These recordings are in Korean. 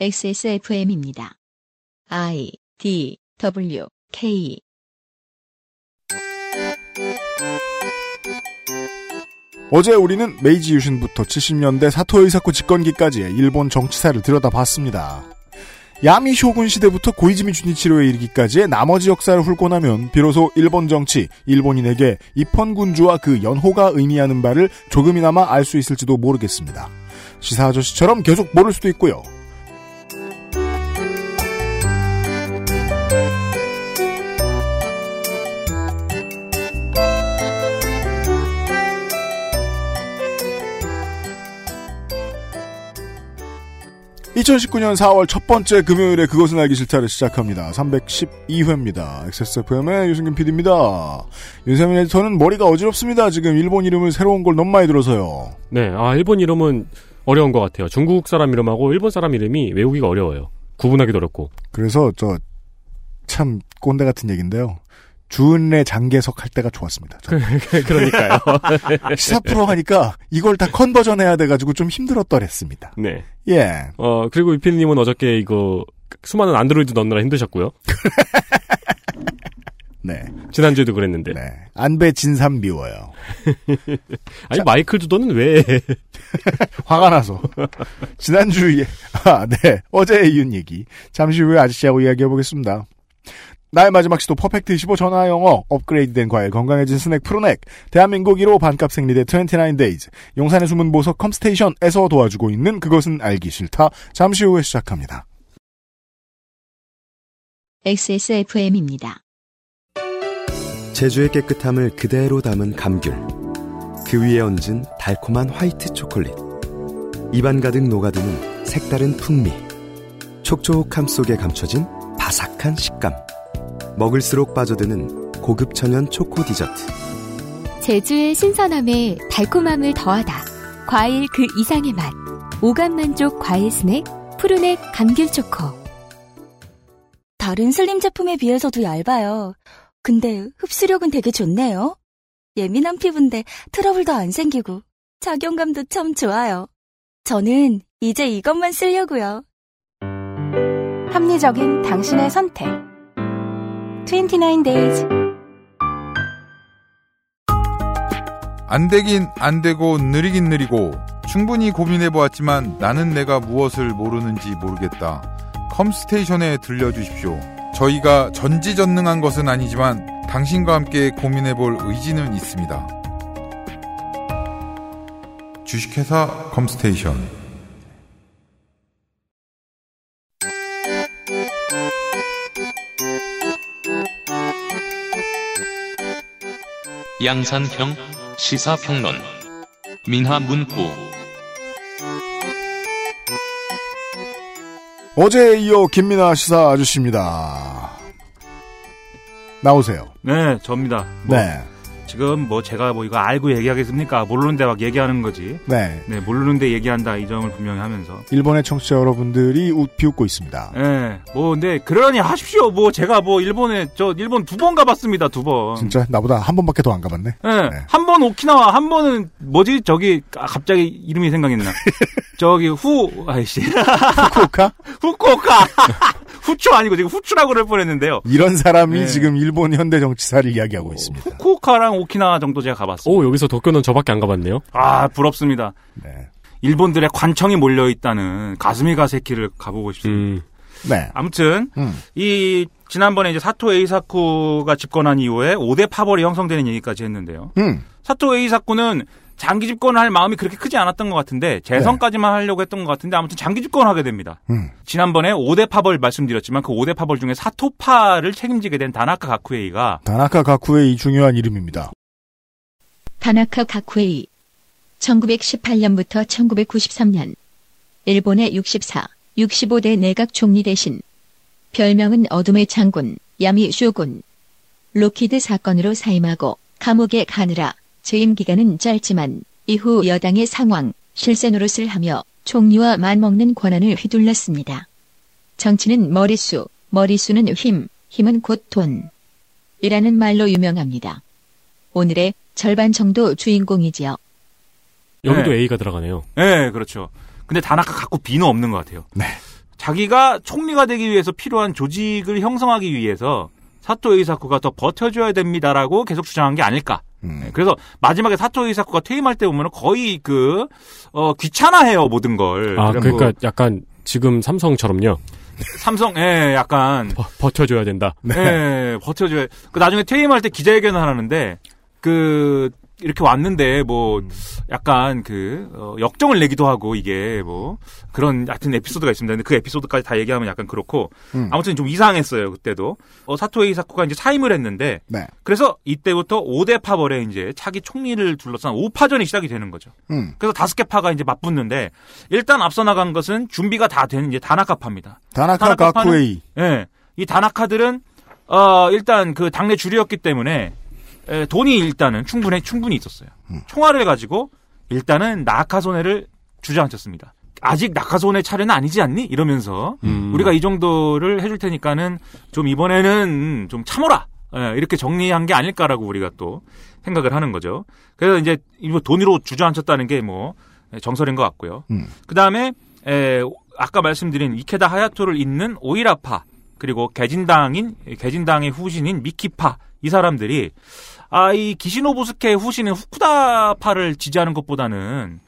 XSFM입니다. I D W K 어제 우리는 메이지 유신부터 70년대 사토 의사코 집권기까지의 일본 정치사를 들여다봤습니다. 야미 쇼군 시대부터 고이즈미 주니치로에 이르기까지의 나머지 역사를 훑고 나면 비로소 일본 정치, 일본인에게 입헌군주와 그 연호가 의미하는 바를 조금이나마 알 수 있을지도 모르겠습니다. 시사 아저씨처럼 계속 모를 수도 있고요. 2019년 4월 첫 번째 금요일에 그것은 알기 싫다를 시작합니다. 312회입니다. XSFM의 유승균 PD입니다. 윤세민 에디터는 머리가 어지럽습니다. 지금 일본 이름을 새로운 걸 너무 많이 들어서요. 네, 아, 일본 이름은 어려운 것 같아요. 중국 사람 이름하고 일본 사람 이름이 외우기가 어려워요. 구분하기도 어렵고. 그래서 저 참 꼰대 같은 얘기인데요. 주은래 장계석 할 때가 좋았습니다. 저는. 그러니까요. 시사 프로 하니까 이걸 다 컨버전 해야 돼가지고 좀 힘들었더랬습니다. 네. 예. 어, 그리고 유피님은 어저께 이거 수많은 안드로이드 넣느라 힘드셨고요. 네. 지난주에도 그랬는데. 네. 안배 진삼 미워요. 아니, 마이클 두더는 왜. 화가 나서. 지난주에, 아, 네. 어제 이은 얘기. 잠시 후에 아저씨하고 이야기해 보겠습니다. 나의 마지막 시도 퍼펙트 15 전화 영어, 업그레이드된 과일, 건강해진 스낵 프로넥, 대한민국 1호 반값 생리대 29데이즈, 용산의 숨은 보석 컴스테이션에서 도와주고 있는 그것은 알기 싫다. 잠시 후에 시작합니다. XSFM입니다. 제주의 깨끗함을 그대로 담은 감귤. 그 위에 얹은 달콤한 화이트 초콜릿. 입안 가득 녹아드는 색다른 풍미. 촉촉함 속에 감춰진 바삭한 식감. 먹을수록 빠져드는 고급 천연 초코 디저트. 제주의 신선함에 달콤함을 더하다. 과일 그 이상의 맛. 오감 만족 과일 스낵 푸르넥 감귤 초코. 다른 슬림 제품에 비해서도 얇아요. 근데 흡수력은 되게 좋네요. 예민한 피부인데 트러블도 안 생기고 작용감도 참 좋아요. 저는 이제 이것만 쓰려고요. 합리적인 당신의 선택. 29 days. 안 되긴 안 되고 느리긴 느리고 충분히 고민해 보았지만 나는 내가 무엇을 모르는지 모르겠다. 컴스테이션에 들려주십시오. 저희가 전지전능한 것은 아니지만 당신과 함께 고민해 볼 의지는 있습니다. 주식회사 컴스테이션 양산형 시사평론 민하문구 어제에 이어 김민아 시사 아저씨입니다. 나오세요. 네, 접니다. 뭐, 네. 지금 뭐 제가 뭐 이거 알고 얘기하겠습니까? 모르는데 막 얘기하는 거지. 네. 네, 모르는데 얘기한다 이 점을 분명히 하면서. 일본의 청취자 여러분들이 웃, 비웃고 있습니다. 네, 뭐 근데 그러니 하십시오. 뭐 제가 뭐 일본에 저 일본 두 번 가봤습니다. 두 번. 진짜 나보다 한 번밖에 더 안 가봤네. 네, 한번 오키나와, 한 번은 뭐지 저기 아, 갑자기 이름이 생각이 나. 저기 후 아이씨 후쿠오카? 후쿠오카. 후추 아니고 지금 후추라고 그럴 뻔했는데요. 이런 사람이 네. 지금 일본 현대 정치사를 이야기하고 있습니다. 후쿠오카랑 오키나와 정도 제가 가봤어요. 오, 여기서 도쿄는 저밖에 안 가봤네요. 아 부럽습니다. 네. 일본들의 관청이 몰려 있다는 가스미 가세키를 가보고 싶습니다. 음, 네. 아무튼 음. 이 지난번에 이제 사토 에이사쿠가 집권한 이후에 5대 파벌이 형성되는 얘기까지 했는데요. 음. 사토 에이사쿠는 장기 집권을 할 마음이 그렇게 크지 않았던 것 같은데 재선까지만 하려고 했던 것 같은데 아무튼 장기 집권을 하게 됩니다. 음. 지난번에 5대 파벌 말씀드렸지만 그 5대 파벌 중에 사토파를 책임지게 된 다나카 가쿠에이가 다나카 가쿠에이 중요한 이름입니다. 다나카 가쿠에이 1918년부터 1993년 일본의 64, 65대 내각 총리 대신 별명은 어둠의 장군 야미 쇼군 록히드 사건으로 사임하고 감옥에 가느라 재임 기간은 짧지만 이후 여당의 상황 실세 노릇을 하며 총리와 맞먹는 권한을 휘둘렀습니다. 정치는 머릿수, 머릿수는 힘, 힘은 곧 돈. 이라는 말로 유명합니다. 오늘의 절반 정도 주인공이지요. 여기도 네. A가 들어가네요. 네, 그렇죠. 근데 다나카 가쿠 B는 없는 것 같아요. 네. 자기가 총리가 되기 위해서 필요한 조직을 형성하기 위해서 사토 에이사쿠가 더 버텨줘야 됩니다라고 계속 주장한 게 아닐까. 음. 네, 그래서 마지막에 사토 에이사쿠가 퇴임할 때 보면 거의 그, 어, 귀찮아해요, 모든 걸. 아, 그러니까 약간 지금 삼성처럼요. 삼성, 예, 약간. 버, 버텨줘야 된다. 예, 버텨줘야. 그 나중에 퇴임할 때 기자회견을 하는데, 그, 이렇게 왔는데 뭐 약간 그 어, 역정을 내기도 하고 이게 뭐 그런 하여튼 에피소드가 있습니다. 근데 그 에피소드까지 다 얘기하면 약간 그렇고 음. 아무튼 좀 이상했어요 그때도 어, 사토에이 사쿠가 이제 사임을 했는데 네. 그래서 이때부터 5대 파벌에 이제 차기 총리를 둘러싼 5파전이 시작이 되는 거죠. 음. 그래서 다섯 개 파가 이제 맞붙는데 일단 앞서 나간 것은 준비가 다 된 이제 다나카파입니다. 다나카 가쿠에이. 예. 이 다나카들은 어 일단 그 당내 주류였기 때문에 에, 돈이 일단은 충분히 충분히 있었어요. 총알을 가지고 일단은 나카소네를 주저앉혔습니다. 아직 나카소네 차례는 아니지 않니? 이러면서 음. 우리가 이 정도를 해줄 테니까는 좀 이번에는 좀 참어라. 예, 이렇게 정리한 게 아닐까라고 우리가 또 생각을 하는 거죠. 그래서 이제 이거 돈으로 주저앉혔다는 게 뭐 정설인 것 같고요. 음. 그 다음에 아까 말씀드린 이케다 하야토를 잇는 오이라파 그리고 개진당인 개진당의 후신인 미키파 이 사람들이 아 이 기시노 부스케 후신인 후쿠다파를 지지하는 것보다는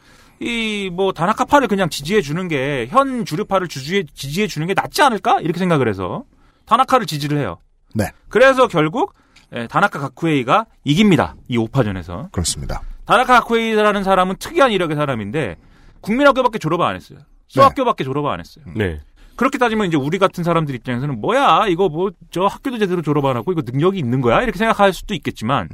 이 뭐 다나카파를 그냥 지지해 주는 게 현 주류파를 주지해 지지해 주는 게 낫지 않을까 이렇게 생각을 해서 다나카를 지지를 해요. 네. 그래서 결국 예, 다나카 가쿠에이가 이깁니다. 이 5파전에서. 그렇습니다. 다나카 가쿠에이라는 사람은 특이한 이력의 사람인데 국민학교밖에 졸업을 안 했어요. 수학교밖에 졸업을 안 했어요. 네. 그렇게 따지면 이제 우리 같은 사람들 입장에서는 뭐야 이거 뭐 저 학교도 제대로 졸업 안 하고 이거 능력이 있는 거야 이렇게 생각할 수도 있겠지만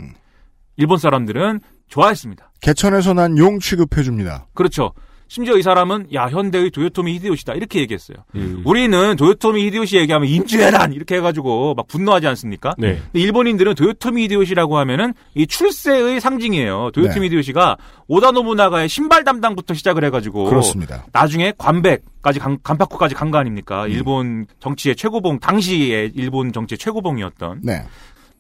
일본 사람들은 좋아했습니다. 개천에서 난 용 취급해 줍니다. 그렇죠. 심지어 이 사람은 야 현대의 도요토미 히데요시다 이렇게 얘기했어요. 음. 우리는 도요토미 히데요시 얘기하면 임주해란 이렇게 해가지고 막 분노하지 않습니까? 네. 근데 일본인들은 도요토미 히데요시라고 하면은 이 출세의 상징이에요. 도요토미 네. 히데요시가 오다 노부나가의 신발 담당부터 시작을 해가지고 그렇습니다. 나중에 관백까지 간, 간파쿠까지 간거 음. 아닙니까? 일본 정치의 최고봉 당시의 일본 정치의 최고봉이었던 네.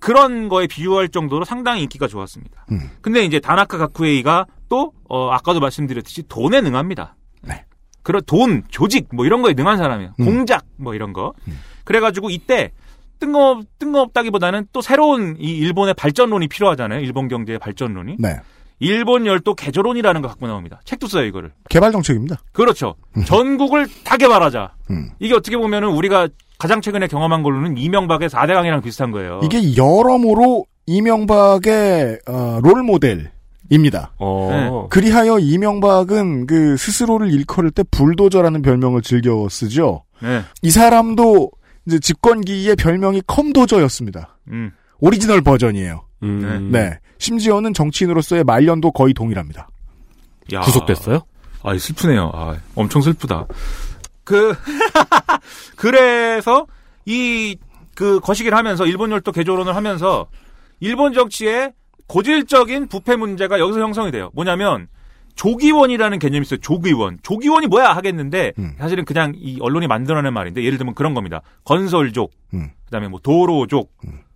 그런 거에 비유할 정도로 상당히 인기가 좋았습니다. 음. 근데 이제 다나카 가쿠에이가 또 어, 아까도 말씀드렸듯이 돈에 능합니다. 네. 그런 돈, 조직 뭐 이런 거에 능한 사람이에요. 음. 공작 뭐 이런 거. 그래가지고 이때 뜬금 뜬금없다기보다는 또 새로운 이 일본의 발전론이 필요하잖아요. 일본 경제의 발전론이. 네. 일본 열도 개조론이라는 거 갖고 나옵니다. 책도 써요 이거를. 개발 정책입니다. 그렇죠. 전국을 다 개발하자. 음. 이게 어떻게 보면은 우리가 가장 최근에 경험한 걸로는 이명박의 4대강이랑 비슷한 거예요. 이게 여러모로 이명박의 어, 롤 모델 입니다. 어. 그리하여 이명박은 그 스스로를 일컬을 때 불도저라는 별명을 즐겨 쓰죠. 네. 이 사람도 이제 집권기의 별명이 컴도저였습니다. 음. 오리지널 버전이에요. 음. 네. 심지어는 정치인으로서의 말년도 거의 동일합니다. 야. 구속됐어요? 아, 슬프네요. 아, 엄청 슬프다. 그, 그래서 이, 그 거시기를 하면서 일본 열도 개조론을 하면서 일본 정치의 고질적인 부패 문제가 여기서 형성이 돼요. 뭐냐면 족의원이라는 개념이 있어요. 족의원. 족의원이 뭐야 하겠는데 음. 사실은 그냥 이 언론이 만들어낸 말인데 예를 들면 그런 겁니다. 건설족, 음. 그다음에 뭐 도로족,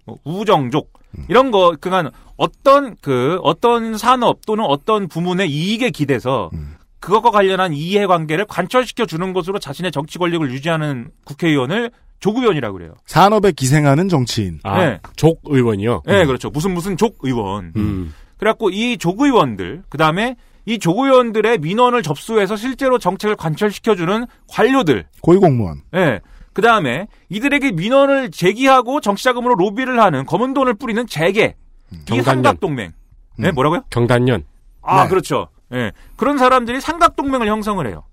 뭐 우정족 이런 거 그간 어떤 그 어떤 산업 또는 어떤 부문의 이익에 기대서 음. 그것과 관련한 이해관계를 관철시켜 주는 것으로 자신의 정치 권력을 유지하는 국회의원을 조국의원이라고 그래요. 산업에 기생하는 정치인. 아, 네. 족 의원이요? 네, 그렇죠. 무슨 무슨 족 의원. 음. 그래갖고 이 조국의원들, 그 다음에 이 조국의원들의 민원을 접수해서 실제로 정책을 관철시켜주는 관료들, 고위공무원. 예. 그 다음에 이들에게 민원을 제기하고 정치자금으로 로비를 하는 검은 돈을 뿌리는 재계, 이 경단련. 삼각동맹. 네, 음. 뭐라고요? 경단년. 아, 네. 그렇죠. 예. 그런 사람들이 삼각동맹을 형성을 해요.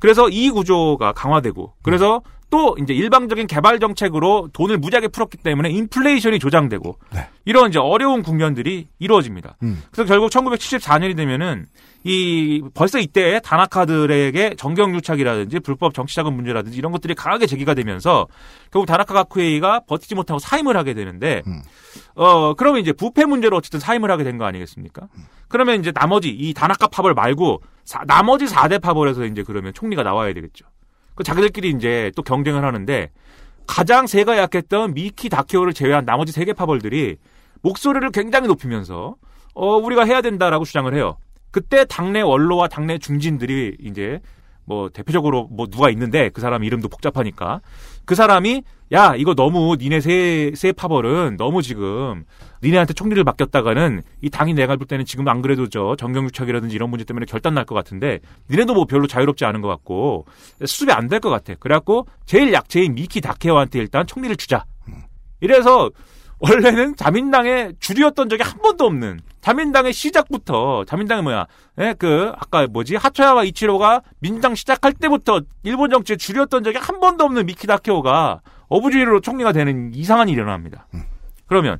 그래서 이 구조가 강화되고, 그래서 또 이제 일방적인 개발 정책으로 돈을 무지하게 풀었기 때문에 인플레이션이 조장되고, 네. 이런 이제 어려운 국면들이 이루어집니다. 음. 그래서 결국 1974년이 되면은 이 벌써 이때 다나카들에게 정경유착이라든지 불법 정치자금 문제라든지 이런 것들이 강하게 제기가 되면서 결국 다나카 가쿠에이가 버티지 못하고 사임을 하게 되는데 음. 어 그러면 이제 부패 문제로 어쨌든 사임을 하게 된 거 아니겠습니까? 그러면 이제 나머지 이 다나카 파벌 말고 사- 나머지 4대 파벌에서 이제 그러면 총리가 나와야 되겠죠. 그 자기들끼리 이제 또 경쟁을 하는데 가장 세가 약했던 미키 다케오를 제외한 나머지 세 개 파벌들이 목소리를 굉장히 높이면서 어 우리가 해야 된다라고 주장을 해요. 그때 당내 원로와 당내 중진들이 이제 뭐 대표적으로 뭐 누가 있는데 그 사람 이름도 복잡하니까 그 사람이 야 이거 너무 니네 세세 파벌은 너무 지금 니네한테 총리를 맡겼다가는 이 당이 내가 볼 때는 지금 안 그래도 저 정경유착이라든지 이런 문제 때문에 결단 날 것 같은데 니네도 뭐 별로 자유롭지 않은 것 같고 수습이 안 될 것 같아. 그래갖고 제일 약체인 미키 다케오한테 일단 총리를 주자. 이래서 원래는 자민당의 주류였던 적이 한 번도 없는 자민당의 시작부터 자민당이 뭐야? 예, 그 아까 뭐지 하초야마 이치로가 민당 시작할 때부터 일본 정치의 주류였던 적이 한 번도 없는 미키 다케오가 어부지리로 총리가 되는 이상한 일이 일어납니다. 그러면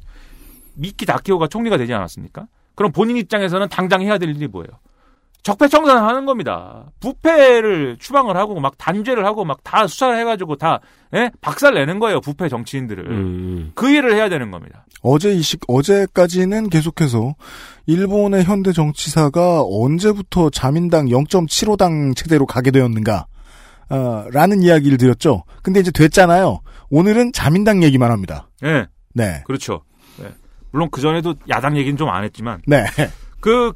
미키 다케오가 총리가 되지 않았습니까? 그럼 본인 입장에서는 당장 해야 될 일이 뭐예요? 적폐청산을 하는 겁니다. 부패를 추방을 하고 막 단죄를 하고 막 다 수사를 해가지고 다 예? 박살 내는 거예요 부패 정치인들을 음. 그 일을 해야 되는 겁니다. 어제 이 시, 어제까지는 계속해서 일본의 현대 정치사가 언제부터 자민당 0.75당 체제로 가게 되었는가, 어, 라는 이야기를 드렸죠. 근데 이제 됐잖아요. 오늘은 자민당 얘기만 합니다. 예, 네. 그렇죠. 예. 물론 그 전에도 야당 얘기는 좀 안 했지만 네. 그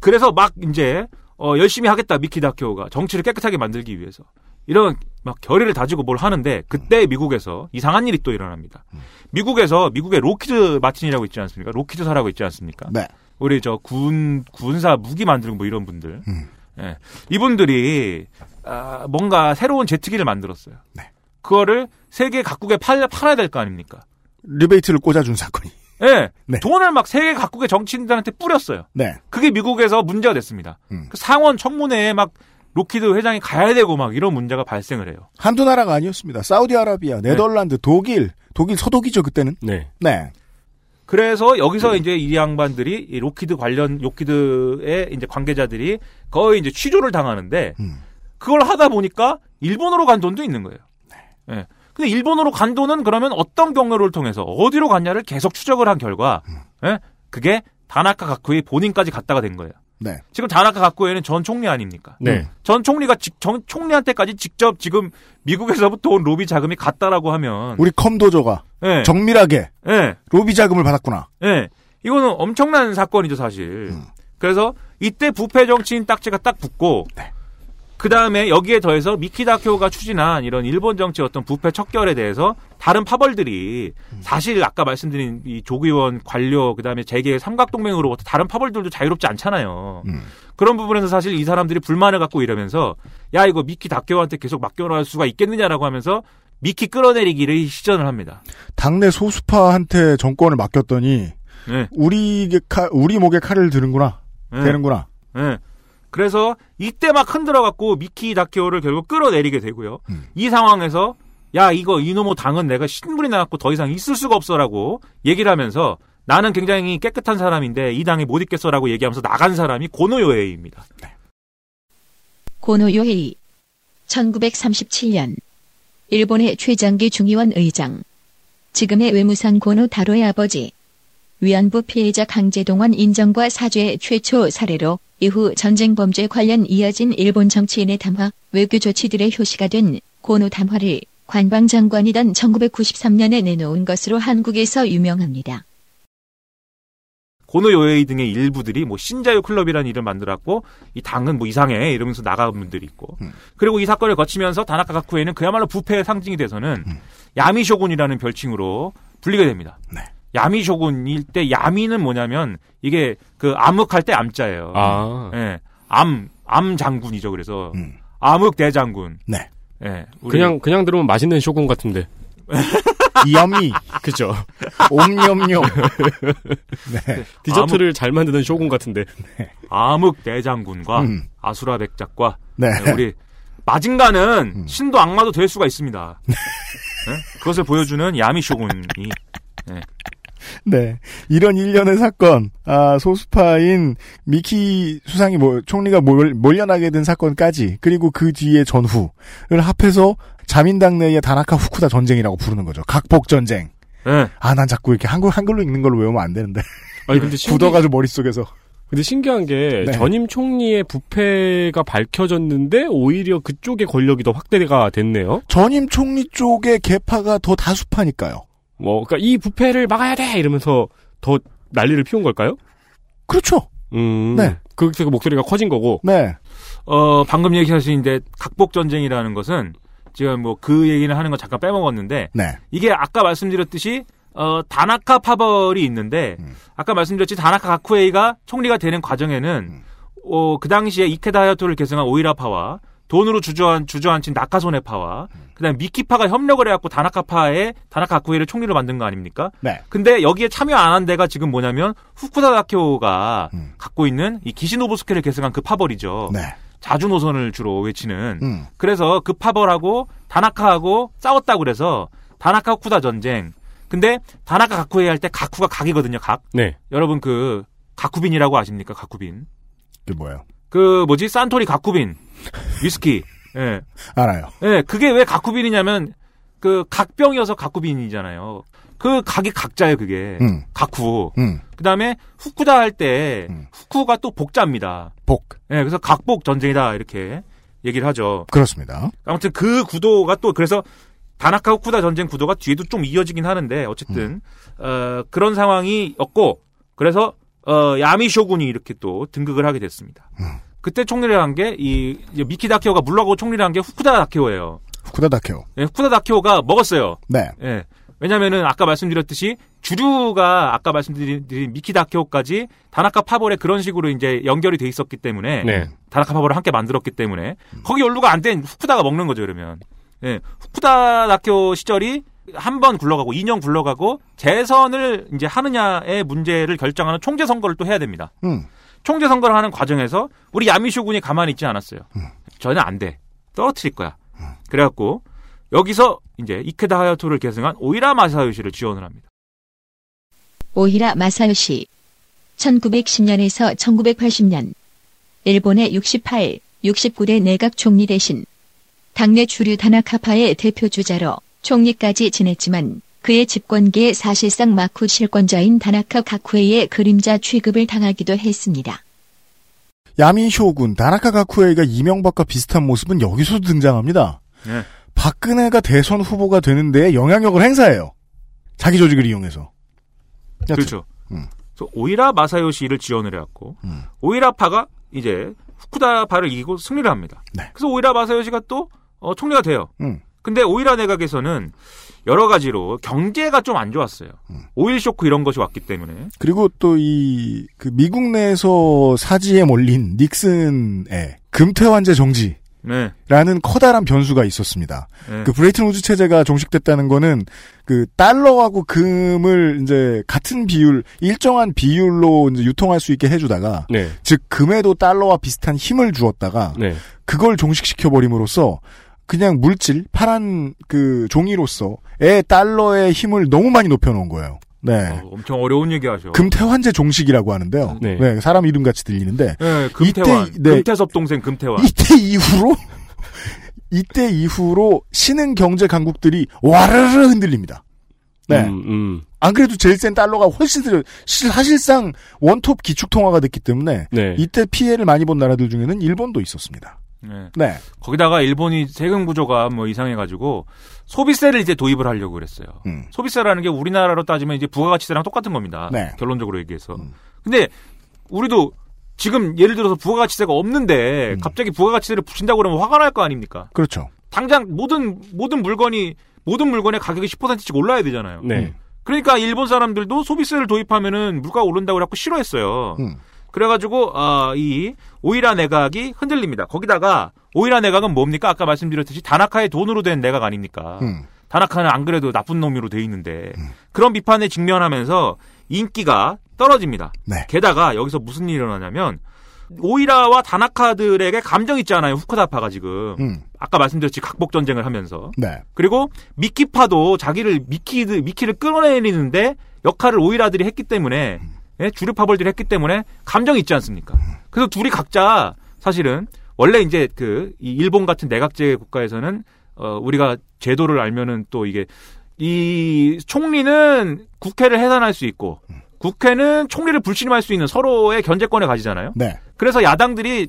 그래서 막 이제 어, 열심히 하겠다 미키 다케오가 정치를 깨끗하게 만들기 위해서 이런 막 결의를 다지고 뭘 하는데 그때 미국에서 이상한 일이 또 일어납니다. 미국에서 미국의 록히드 마틴이라고 있지 않습니까? 록히드사라고 있지 않습니까? 네. 우리 저 군 군사 무기 만들고 뭐 이런 분들, 음. 예. 이분들이 아, 뭔가 새로운 제트기를 만들었어요. 네. 그거를 세계 각국에 팔, 팔아야 될 거 아닙니까? 리베이트를 꽂아준 사건이. 예. 네. 돈을 막 세계 각국의 정치인들한테 뿌렸어요. 네. 그게 미국에서 문제가 됐습니다. 음. 그 상원 청문회에 막 록히드 회장이 가야 되고 막 이런 문제가 발생을 해요. 한두 나라가 아니었습니다. 사우디아라비아, 네덜란드, 독일, 독일 서독이죠, 그때는. 네. 네. 그래서 여기서 이제 이 양반들이 이 록히드 관련 록히드의 이제 관계자들이 거의 이제 취조를 당하는데 음. 그걸 하다 보니까 일본으로 간 돈도 있는 거예요. 예. 근데 일본으로 간 돈은 그러면 어떤 경로를 통해서 어디로 갔냐를 계속 추적을 한 결과 예? 그게 다나카 가쿠의 본인까지 갔다가 된 거예요. 네. 지금 다나카 가쿠에는 전 총리 아닙니까? 네. 전 총리가 직, 전 총리한테까지 직접 지금 미국에서부터 온 로비 자금이 갔다라고 하면 우리 컴도저가 예. 정밀하게 예. 로비 자금을 받았구나. 예. 이거는 엄청난 사건이죠, 사실. 그래서 이때 부패 정치인 딱지가 딱 붙고 그 다음에 여기에 더해서 미키다쿄가 추진한 이런 일본 정치 어떤 부패 척결에 대해서 다른 파벌들이 사실 아까 말씀드린 이 조기원 관료 그다음에 재계 삼각동맹으로부터 다른 파벌들도 자유롭지 않잖아요. 음. 그런 부분에서 사실 이 사람들이 불만을 갖고 이러면서 야 이거 미키다쿄한테 계속 맡겨놓을 수가 있겠느냐라고 하면서 미키 끌어내리기를 시전을 합니다. 당내 소수파한테 정권을 맡겼더니 네. 우리 칼, 우리 목에 칼을 드는구나. 네. 되는구나. 예. 그래서 이때 막 흔들어 갖고 미키 다케오를 결국 끌어내리게 되고요. 음. 이 상황에서 야 이거 이놈의 당은 내가 신물이 나갖고 더 이상 있을 수가 없어라고 얘기를 하면서 나는 굉장히 깨끗한 사람인데 이 당에 못 있겠어라고 얘기하면서 나간 사람이 고노요에이입니다. 고노 요헤이 1937년 일본의 최장기 중의원 의장 지금의 외무상 고노 다로의 아버지 위안부 피해자 강제동원 인정과 사죄의 최초 사례로 이후 전쟁 범죄 관련 이어진 일본 정치인의 담화 외교 조치들의 효시가 된 고노 담화를 관방장관이던 1993년에 내놓은 것으로 한국에서 유명합니다. 고노 요에이 등의 일부들이 뭐 신자유 클럽이라는 이름 만들었고 이 당은 뭐 이상해 이러면서 나간 분들이 있고 음. 그리고 이 사건을 거치면서 다나카 가쿠에는 그야말로 부패의 상징이 돼서는 음. 야미 쇼군이라는 별칭으로 불리게 됩니다. 네. 야미 쇼군일 때 야미는 뭐냐면 이게 그 암흑할 때 암자예요. 아. 예. 암, 암 장군이죠. 그래서 음. 암흑 대장군. 네. 예. 우리 그냥 그냥 들으면 맛있는 쇼군 같은데. 이염이 그죠. 옴념념. 네. 디저트를 잘 만드는 쇼군 같은데. 암흑 대장군과 음. 아수라 백작과 네. 네, 우리 마징가는 음. 신도 악마도 될 수가 있습니다. 네? 그것을 보여주는 야미 쇼군이 네. 이런 일련의 사건, 아, 소수파인 미키 수상이 뭐, 총리가 몰, 몰려나게 된 사건까지, 그리고 그 뒤에 전후를 합해서 자민당 내의 다나카 후쿠다 전쟁이라고 부르는 거죠. 각복 전쟁. 네. 아, 난 자꾸 이렇게 한글, 한글로 읽는 걸로 외우면 안 되는데. 아니 근데 신기, 굳어가지고 머릿속에서. 근데 신기한 게 네. 전임 총리의 부패가 밝혀졌는데 오히려 그쪽의 권력이 더 확대가 됐네요. 전임 총리 쪽의 개파가 더 다수파니까요. 뭐 그러니까 이 부패를 막아야 돼 이러면서 더 난리를 피운 걸까요? 그렇죠. 음. 네. 그래서 그 목소리가 커진 거고. 네. 어, 방금 얘기하신데 각복 전쟁이라는 것은 지금 뭐 그 얘기는 하는 거 잠깐 빼먹었는데 네. 이게 아까 말씀드렸듯이 어, 다나카 파벌이 있는데 음. 아까 말씀드렸지 다나카 가쿠에이가 총리가 되는 과정에는 음. 어, 그 당시에 이케다 하야토를 계승한 오이라파와 돈으로 주저한 주저앉힌 나카소네파와 그다음 에 미키파가 협력을 해갖고 다나카파에 다나카 가쿠에이를 총리로 만든 거 아닙니까? 네. 근데 여기에 참여 안 한 데가 지금 뭐냐면 후쿠다 다케오가 음. 갖고 있는 이 기시노부스케를 계승한 그 파벌이죠. 네. 자주 노선을 주로 외치는. 음. 그래서 그 파벌하고 다나카하고 싸웠다고 그래서 다나카 후쿠다 전쟁. 근데 다나카 가쿠에 할 때 가쿠가 각이거든요. 각. 네. 여러분 그 가쿠빈이라고 아십니까? 가쿠빈. 그게 뭐예요? 그 뭐지? 산토리 가쿠빈. 위스키. 예. 알아요. 예, 그게 왜 가쿠빈이냐면 그 각병이어서 가쿠빈이잖아요. 그 각이 각자예요, 그게. 음. 가쿠. 음. 그다음에 후쿠다 할때 음. 후쿠가 또 복자입니다. 복. 예, 그래서 각복 전쟁이다 이렇게 얘기를 하죠. 그렇습니다. 아무튼 그 구도가 또 그래서 다나카 후쿠다 전쟁 구도가 뒤에도 좀 이어지긴 하는데 어쨌든 어, 그런 상황이었고 그래서 어, 야미 쇼군이 이렇게 또 등극을 하게 됐습니다. 그때 총리를 한 게 이 미키 다케오가 물러가고 총리를 한 게 후쿠다 다케오예요. 후쿠다 다케오. 예, 후쿠다 다케오가 먹었어요. 네. 예. 왜냐면은 아까 말씀드렸듯이 주류가 아까 말씀드린 미키 다케오까지 다나카 파벌에 그런 식으로 이제 연결이 돼 있었기 때문에 네. 다나카 파벌을 함께 만들었기 때문에 거기 연루가 안 된 후쿠다가 먹는 거죠 그러면. 예. 후쿠다 다케오 시절이 한 번 굴러가고 2년 굴러가고 재선을 이제 하느냐의 문제를 결정하는 총재 선거를 또 해야 됩니다. 음. 총재 선거를 하는 과정에서 우리 야미쇼 군이 가만히 있지 않았어요. 전혀 안 돼. 떨어뜨릴 거야. 그래갖고 여기서 이제 이케다 하야토를 계승한 오이라 마사요시를 지원을 합니다. 오히라 마사요시 1910년에서 1980년 일본의 68, 69대 내각 총리 대신 당내 주류 다나카파의 대표 주자로 총리까지 지냈지만 그의 집권기에 사실상 마쿠 실권자인 다나카 가쿠에의 그림자 취급을 당하기도 했습니다. 야미 쇼군 다나카 가쿠에이가 이명박과 비슷한 모습은 여기서도 등장합니다. 네. 박근혜가 대선 후보가 되는 데에 영향력을 행사해요. 자기 조직을 이용해서. 여튼, 그렇죠. 음. 그래서 오이라 마사요시를 지원을 해왔고 음. 오이라파가 이제 후쿠다파를 이기고 승리를 합니다. 네. 그래서 오이라 마사요시가 또 어, 총리가 돼요. 음. 근데 오이라 내각에서는 여러 가지로 경제가 좀 안 좋았어요. 음. 오일 쇼크 이런 것이 왔기 때문에. 그리고 또 이 그 미국 내에서 사지에 몰린 닉슨의 금태환제 정지. 네. 라는 커다란 변수가 있었습니다. 네. 그 브레이튼 우즈 체제가 종식됐다는 거는 그 달러하고 금을 이제 같은 비율, 일정한 비율로 이제 유통할 수 있게 해주다가, 네. 즉 금에도 달러와 비슷한 힘을 주었다가 네. 그걸 종식시켜 버림으로써 그냥 물질 파란 그 종이로서의 달러의 힘을 너무 많이 높여놓은 거예요. 네. 어, 엄청 어려운 얘기 하죠. 금태환제 종식이라고 하는데요. 네. 네, 사람 이름 같이 들리는데 네, 금태환. 이때, 네. 금태섭 동생 금태환. 이때 이후로 이때 이후로 신흥 경제 강국들이 와르르 흔들립니다. 네. 음, 음. 안 그래도 제일 센 달러가 훨씬 들 사실상 원톱 기축 통화가 됐기 때문에 네. 이때 피해를 많이 본 나라들 중에는 일본도 있었습니다. 네. 네. 거기다가 일본이 세금 구조가 뭐 이상해가지고 소비세를 이제 도입을 하려고 그랬어요. 음. 소비세라는 게 우리나라로 따지면 이제 부가가치세랑 똑같은 겁니다. 네. 결론적으로 얘기해서. 음. 근데 우리도 지금 예를 들어서 부가가치세가 없는데 음. 갑자기 부가가치세를 붙인다고 그러면 화가 날 거 아닙니까? 그렇죠. 당장 모든 모든 물건이 모든 물건의 가격이 10%씩 올라야 되잖아요. 네. 그러니까 일본 사람들도 소비세를 도입하면은 물가가 오른다고 그래갖고 싫어했어요. 음. 그래가지고 아, 이 오이라 내각이 흔들립니다. 거기다가 오이라 내각은 뭡니까? 아까 말씀드렸듯이 다나카의 돈으로 된 내각 아닙니까? 음. 다나카는 안 그래도 나쁜 놈으로 돼 있는데 그런 비판에 직면하면서 인기가 떨어집니다. 네. 게다가 여기서 무슨 일이 일어나냐면 오이라와 다나카들에게 감정 있잖아요. 후쿠다파가 지금 음. 아까 말씀드렸지 각복 전쟁을 하면서 네. 그리고 미키파도 자기를 미키 미키를 끌어내리는데 역할을 오이라들이 했기 때문에 예, 주류 파벌들이 했기 때문에 감정이 있지 않습니까? 그래서 둘이 각자 사실은 원래 이제 그이 일본 같은 내각제 국가에서는 어 우리가 제도를 알면은 또 이게 이 총리는 국회를 해산할 수 있고 국회는 총리를 불신임할 수 있는 서로의 견제권을 가지잖아요. 네. 그래서 야당들이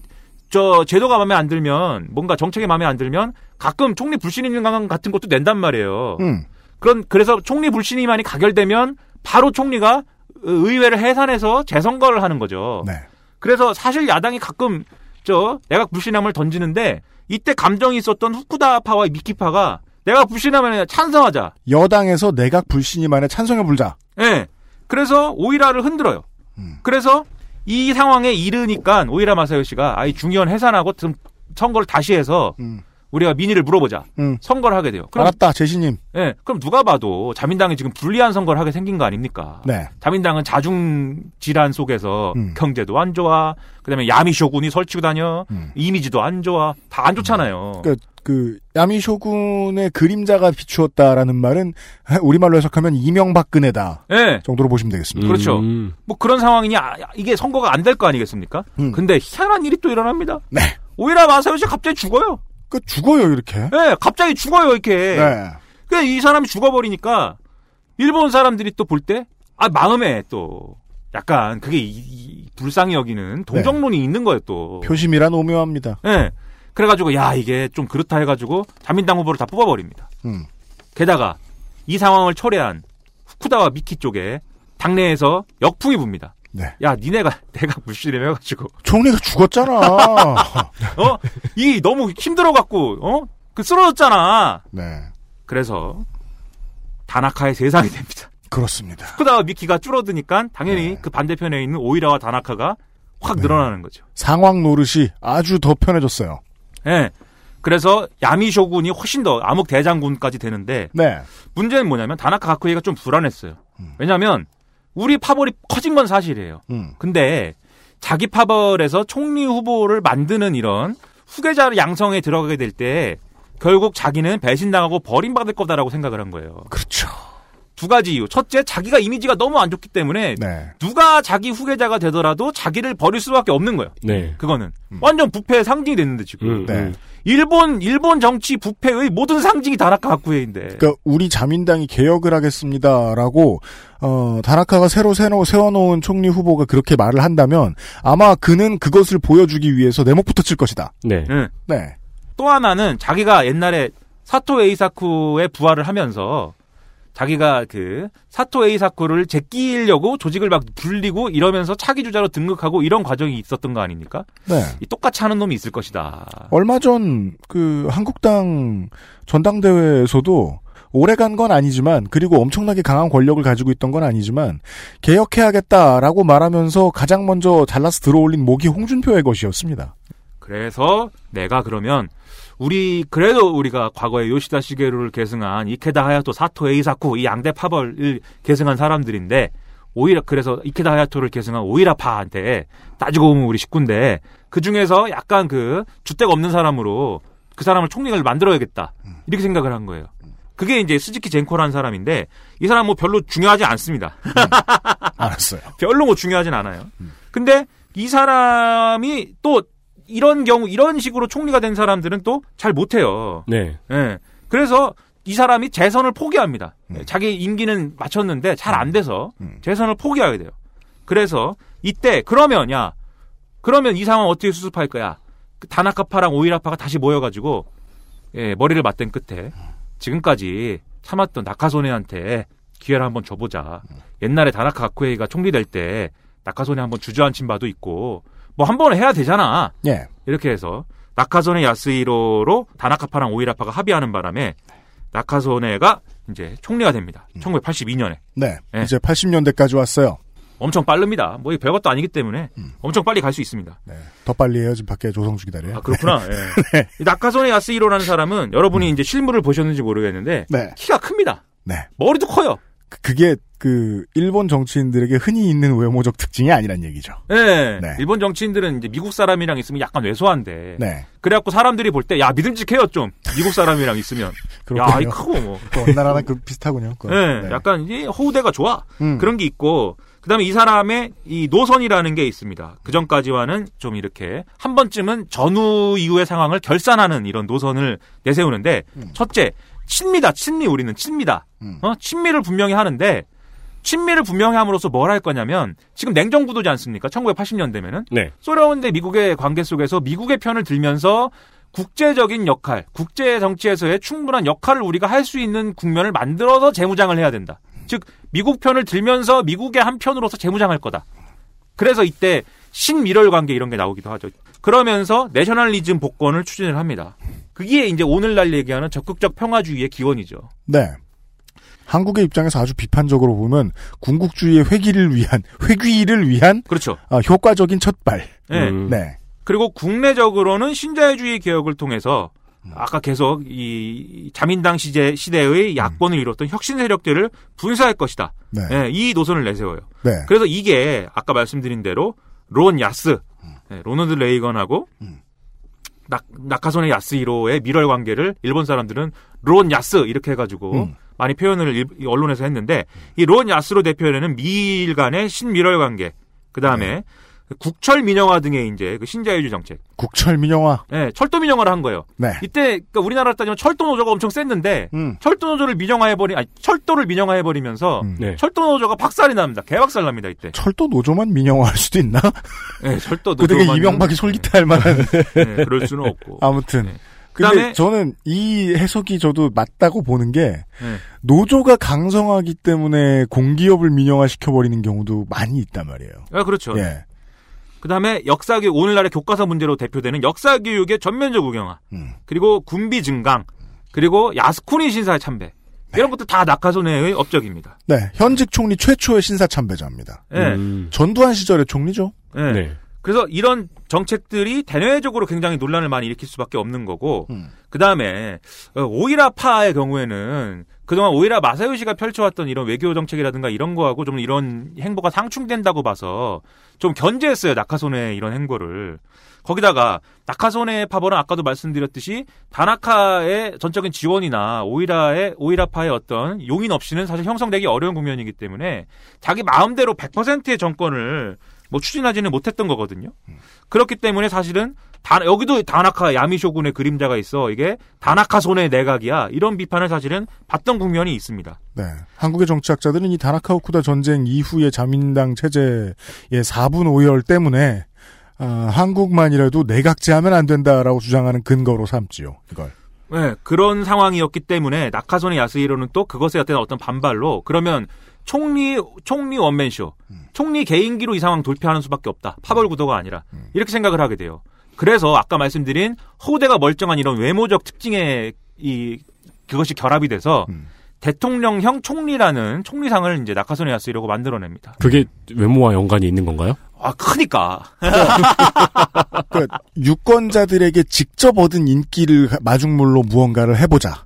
저 제도가 마음에 안 들면 뭔가 정책이 마음에 안 들면 가끔 총리 불신임 강한 같은 것도 낸단 말이에요. 음. 그런 그래서 총리 불신임안이 가결되면 바로 총리가 의회를 해산해서 재선거를 하는 거죠. 네. 그래서 사실 야당이 가끔 저 내각 불신함을 던지는데 이때 감정이 있었던 후쿠다파와 미키파가 내각 불신함에 찬성하자. 여당에서 내각 불신임안에 찬성해 불자. 예. 그래서 오이라를 흔들어요. 음. 그래서 이 상황에 이르니까 오이라 마사요시가 아이 중의원 해산하고 좀 선거를 다시 해서 음. 우리가 민의를 물어보자. 음. 선거를 하게 돼요. 그럼 알았다, 제시님. 예. 그럼 누가 봐도 자민당이 지금 불리한 선거를 하게 생긴 거 아닙니까? 네. 자민당은 자중 질환 속에서 음. 경제도 안 좋아. 그다음에 야미 쇼군이 설치고 다녀. 음. 이미지도 안 좋아. 다 안 좋잖아요. 그, 그, 야미 쇼군의 그림자가 비추었다라는 말은 우리말로 해석하면 이명박근혜다. 예. 정도로 보시면 되겠습니다. 그렇죠. 음. 뭐 그런 상황이니 아, 이게 선거가 안 될 거 아니겠습니까? 음. 근데 희한한 일이 또 일어납니다. 네. 오히려 마사요시 갑자기 죽어요. 그 죽어요, 이렇게. 예, 갑자기 죽어요, 이렇게. 네. 그이 사람이 죽어버리니까 일본 사람들이 또 볼 때, 아, 마음에 또 약간 그게 이, 이 불쌍히 여기는 동정론이 있는 거예요, 또. 표심이란 오묘합니다. 예. 그래가지고, 야, 이게 좀 그렇다 해가지고 자민당 후보를 다 뽑아버립니다. 음. 게다가 이 상황을 철회한 후쿠다와 미키 쪽에 당내에서 역풍이 붑니다. 네. 야, 니네가 내가 불씨를 해가지고 총리가 죽었잖아. 어? 이 너무 힘들어갖고 어? 그 쓰러졌잖아. 네. 그래서 다나카의 세상이 됩니다. 그렇습니다. 후쿠다와 미키가 줄어드니까 당연히 네. 그 반대편에 있는 오이라와 다나카가 확 네. 늘어나는 거죠. 상황 노릇이 아주 더 편해졌어요. 예. 그래서 야미 쇼군이 훨씬 더 암흑 대장군까지 되는데 네. 문제는 뭐냐면 다나카 가쿠이가 좀 불안했어요. 왜냐하면 우리 파벌이 커진 건 사실이에요. 음. 근데 자기 파벌에서 총리 후보를 만드는 이런 후계자를 양성에 들어가게 될 때 결국 자기는 배신당하고 버림받을 거다라고 생각을 한 거예요. 그렇죠. 두 가지 이유. 첫째, 자기가 이미지가 너무 안 좋기 때문에 네. 누가 자기 후계자가 되더라도 자기를 버릴 수밖에 없는 거예요. 네. 그거는 완전 부패의 상징이 됐는데 지금 음, 네. 음. 일본 일본 정치 부패의 모든 상징이 다나카 가쿠에인데 그러니까 우리 자민당이 개혁을 하겠습니다라고 어 다나카가 새로 세워 세워놓은 총리 후보가 그렇게 말을 한다면 아마 그는 그것을 보여주기 위해서 내목부터 칠 것이다. 네. 응. 네. 또 하나는 자기가 옛날에 사토 에이사쿠의 부활을 하면서 자기가 그 사토 에이 사쿠를 제끼려고 조직을 막 불리고 이러면서 차기 주자로 등극하고 이런 과정이 있었던 거 아닙니까? 네. 이 똑같이 하는 놈이 있을 것이다. 얼마 전 그 한국당 전당대회에서도 오래 간 건 아니지만 그리고 엄청나게 강한 권력을 가지고 있던 건 아니지만 개혁해야겠다라고 말하면서 가장 먼저 잘라서 들어올린 목이 홍준표의 것이었습니다. 그래서 내가 그러면 우리 그래도 우리가 과거에 요시다 시게루를 계승한 이케다 하야토 사토 에이사쿠 이 양대 파벌을 계승한 사람들인데 오히려 그래서 이케다 하야토를 계승한 오이라파한테 따지고 보면 우리 식구인데 그 중에서 약간 그 주택 없는 사람으로 그 사람을 총리를 만들어야겠다 이렇게 생각을 한 거예요. 그게 이제 스즈키 젠코라는 사람인데 이 사람 뭐 별로 중요하지 않습니다. 알았어요. 별로 뭐 중요하진 않아요. 근데 이 사람이 또 이런 경우 이런 식으로 총리가 된 사람들은 또 잘 못해요. 네. 예. 그래서 이 사람이 재선을 포기합니다. 음. 자기 임기는 마쳤는데 잘 안 돼서 음. 재선을 포기하게 돼요. 그래서 이때 그러면 야 그러면 이 상황 어떻게 수습할 거야? 그 다나카파랑 오이라파가 다시 모여가지고 예, 머리를 맞댄 끝에 지금까지 참았던 나카소네한테 기회를 한번 줘보자. 옛날에 다나카 가쿠에이가 총리 될 때 나카소네 한번 주저앉힌 바도 있고 뭐 한 번은 해야 되잖아. 예. 이렇게 해서 나카소네 야스히로로 다나카파랑 오이라파가 합의하는 바람에 나카소네가 이제 총리가 됩니다. 1982년에. 네. 네. 이제 80년대까지 왔어요. 엄청 빠릅니다. 뭐 별것도 아니기 때문에 엄청 빨리 갈 수 있습니다. 네. 더 빨리 해요. 지금 밖에 조성주 기다려요. 아 그렇구나. 예. 이 나카소네 야스히로라는 사람은 여러분이 이제 실물을 보셨는지 모르겠는데 네. 키가 큽니다. 네. 머리도 커요. 그- 그게 그 일본 정치인들에게 흔히 있는 외모적 특징이 아니란 얘기죠. 예. 네. 일본 정치인들은 이제 미국 사람이랑 있으면 약간 왜소한데. 네. 그래갖고 사람들이 볼 때 야 믿음직해요 좀 미국 사람이랑 있으면. 야 그렇군요. 이 크고 뭐. 또 어느 나라나 그 비슷하군요. 예, 네. 약간 이제 호우대가 좋아. 음. 그런 게 있고 그다음에 이 사람의 이 노선이라는 게 있습니다. 그 전까지와는 좀 이렇게 한 번쯤은 전후 이후의 상황을 결산하는 이런 노선을 내세우는데 첫째 친미다 친미 우리는 친미다. 음. 어 친미를 분명히 하는데 친미를 분명히 함으로써 뭘 할 거냐면 지금 냉전 구도지 않습니까? 1980년대면은 네. 소련 대 미국의 관계 속에서 미국의 편을 들면서 국제적인 역할, 국제 정치에서의 충분한 역할을 우리가 할 수 있는 국면을 만들어서 재무장을 해야 된다. 즉 미국 편을 들면서 미국의 한 편으로서 재무장할 거다. 그래서 이때 신미럴 관계 이런 게 나오기도 하죠. 그러면서 내셔널리즘 복권을 추진을 합니다. 그게 이제 오늘날 얘기하는 적극적 평화주의의 기원이죠. 네. 한국의 입장에서 아주 비판적으로 보면 궁극주의의 회귀를 위한 회귀를 위한 그렇죠. 아, 효과적인 첫발. 네. 음. 네. 그리고 국내적으로는 신자유주의 개혁을 통해서 아까 계속 이 자민당 시대 시대의 야권을 이뤘던 혁신 세력들을 분사할 것이다. 네. 예, 이 노선을 내세워요. 네. 그래서 이게 아까 말씀드린 대로 론 야스, 음. 예, 로널드 레이건하고 낙, 나카소네 야스히로의 밀월 관계를 일본 사람들은 론 야스 이렇게 해가지고 음. 많이 표현을 언론에서 했는데 이 론 야스로 대표되는 미일 간의 신밀월 관계, 그 다음에 네. 국철 민영화 등의 이제 그 신자유주의 정책, 국철 민영화. 예, 철도 민영화를 한 거예요. 네. 이때 그러니까 우리나라 따지면 철도 노조가 엄청 셌는데 음. 철도 노조를 민영화해 버리, 아니 철도를 민영화해 버리면서 음. 네. 철도 노조가 박살이 납니다. 개박살 납니다 이때. 철도 노조만 민영화할 수도 있나? 예, 철도 그 되게 노조만은- 이명박이 솔깃할 만한. 예, 그럴 수는 없고. 아무튼. 네. 근데 그다음에- 저는 이 해석이 저도 맞다고 보는 게 예. 노조가 강성하기 때문에 공기업을 민영화 시켜버리는 경우도 많이 있단 말이에요. 아, 그렇죠. 예. 그 다음에 역사교육, 오늘날의 교과서 문제로 대표되는 역사교육의 전면적 우경화, 음. 그리고 군비 증강, 그리고 야스쿠니 신사의 참배. 이런 것도 다 낙하손해의 업적입니다. 네. 현직 총리 최초의 신사 참배자입니다. 예. 음. 전두환 시절의 총리죠. 예. 네. 그래서 이런 정책들이 대내적으로 굉장히 논란을 많이 일으킬 수밖에 없는 거고, 음. 그 다음에 오이라파의 경우에는 그동안 오이라 마사요 시가 펼쳐왔던 이런 외교 정책이라든가 이런 거하고 좀 이런 행보가 상충된다고 봐서 좀 견제했어요 낙하손의 이런 행보를. 거기다가 낙하손의 파벌은 아까도 말씀드렸듯이 다나카의 전적인 지원이나 오이라의 오이라파의 어떤 용인 없이는 사실 형성되기 어려운 국면이기 때문에 자기 마음대로 100%의 정권을 뭐 추진하지는 못했던 거거든요. 그렇기 때문에 사실은 다, 여기도 다나카 야미쇼군의 그림자가 있어 이게 다나카 손의 내각이야 이런 비판을 사실은 받던 국면이 있습니다. 네. 한국의 정치학자들은 이 다나카 후쿠다 전쟁 이후의 자민당 체제의 4분 5열 때문에 아, 한국만이라도 내각제하면 안 된다라고 주장하는 근거로 삼지요. 이걸. 네, 그런 상황이었기 때문에 나카손의 야스히로는 또 그것에 대한 어떤 반발로 그러면 총리 총리 원맨쇼, 총리 개인기로 이 상황 돌파하는 수밖에 없다. 파벌 구도가 아니라 이렇게 생각을 하게 돼요. 그래서 아까 말씀드린 호대가 멀쩡한 이런 외모적 특징에 이 그것이 결합이 돼서 대통령형 총리라는 총리상을 이제 나카손의 야스히로가 만들어냅니다. 그게 외모와 연관이 있는 건가요? 아 크니까 그러니까 유권자들에게 직접 얻은 인기를 마중물로 무언가를 해보자.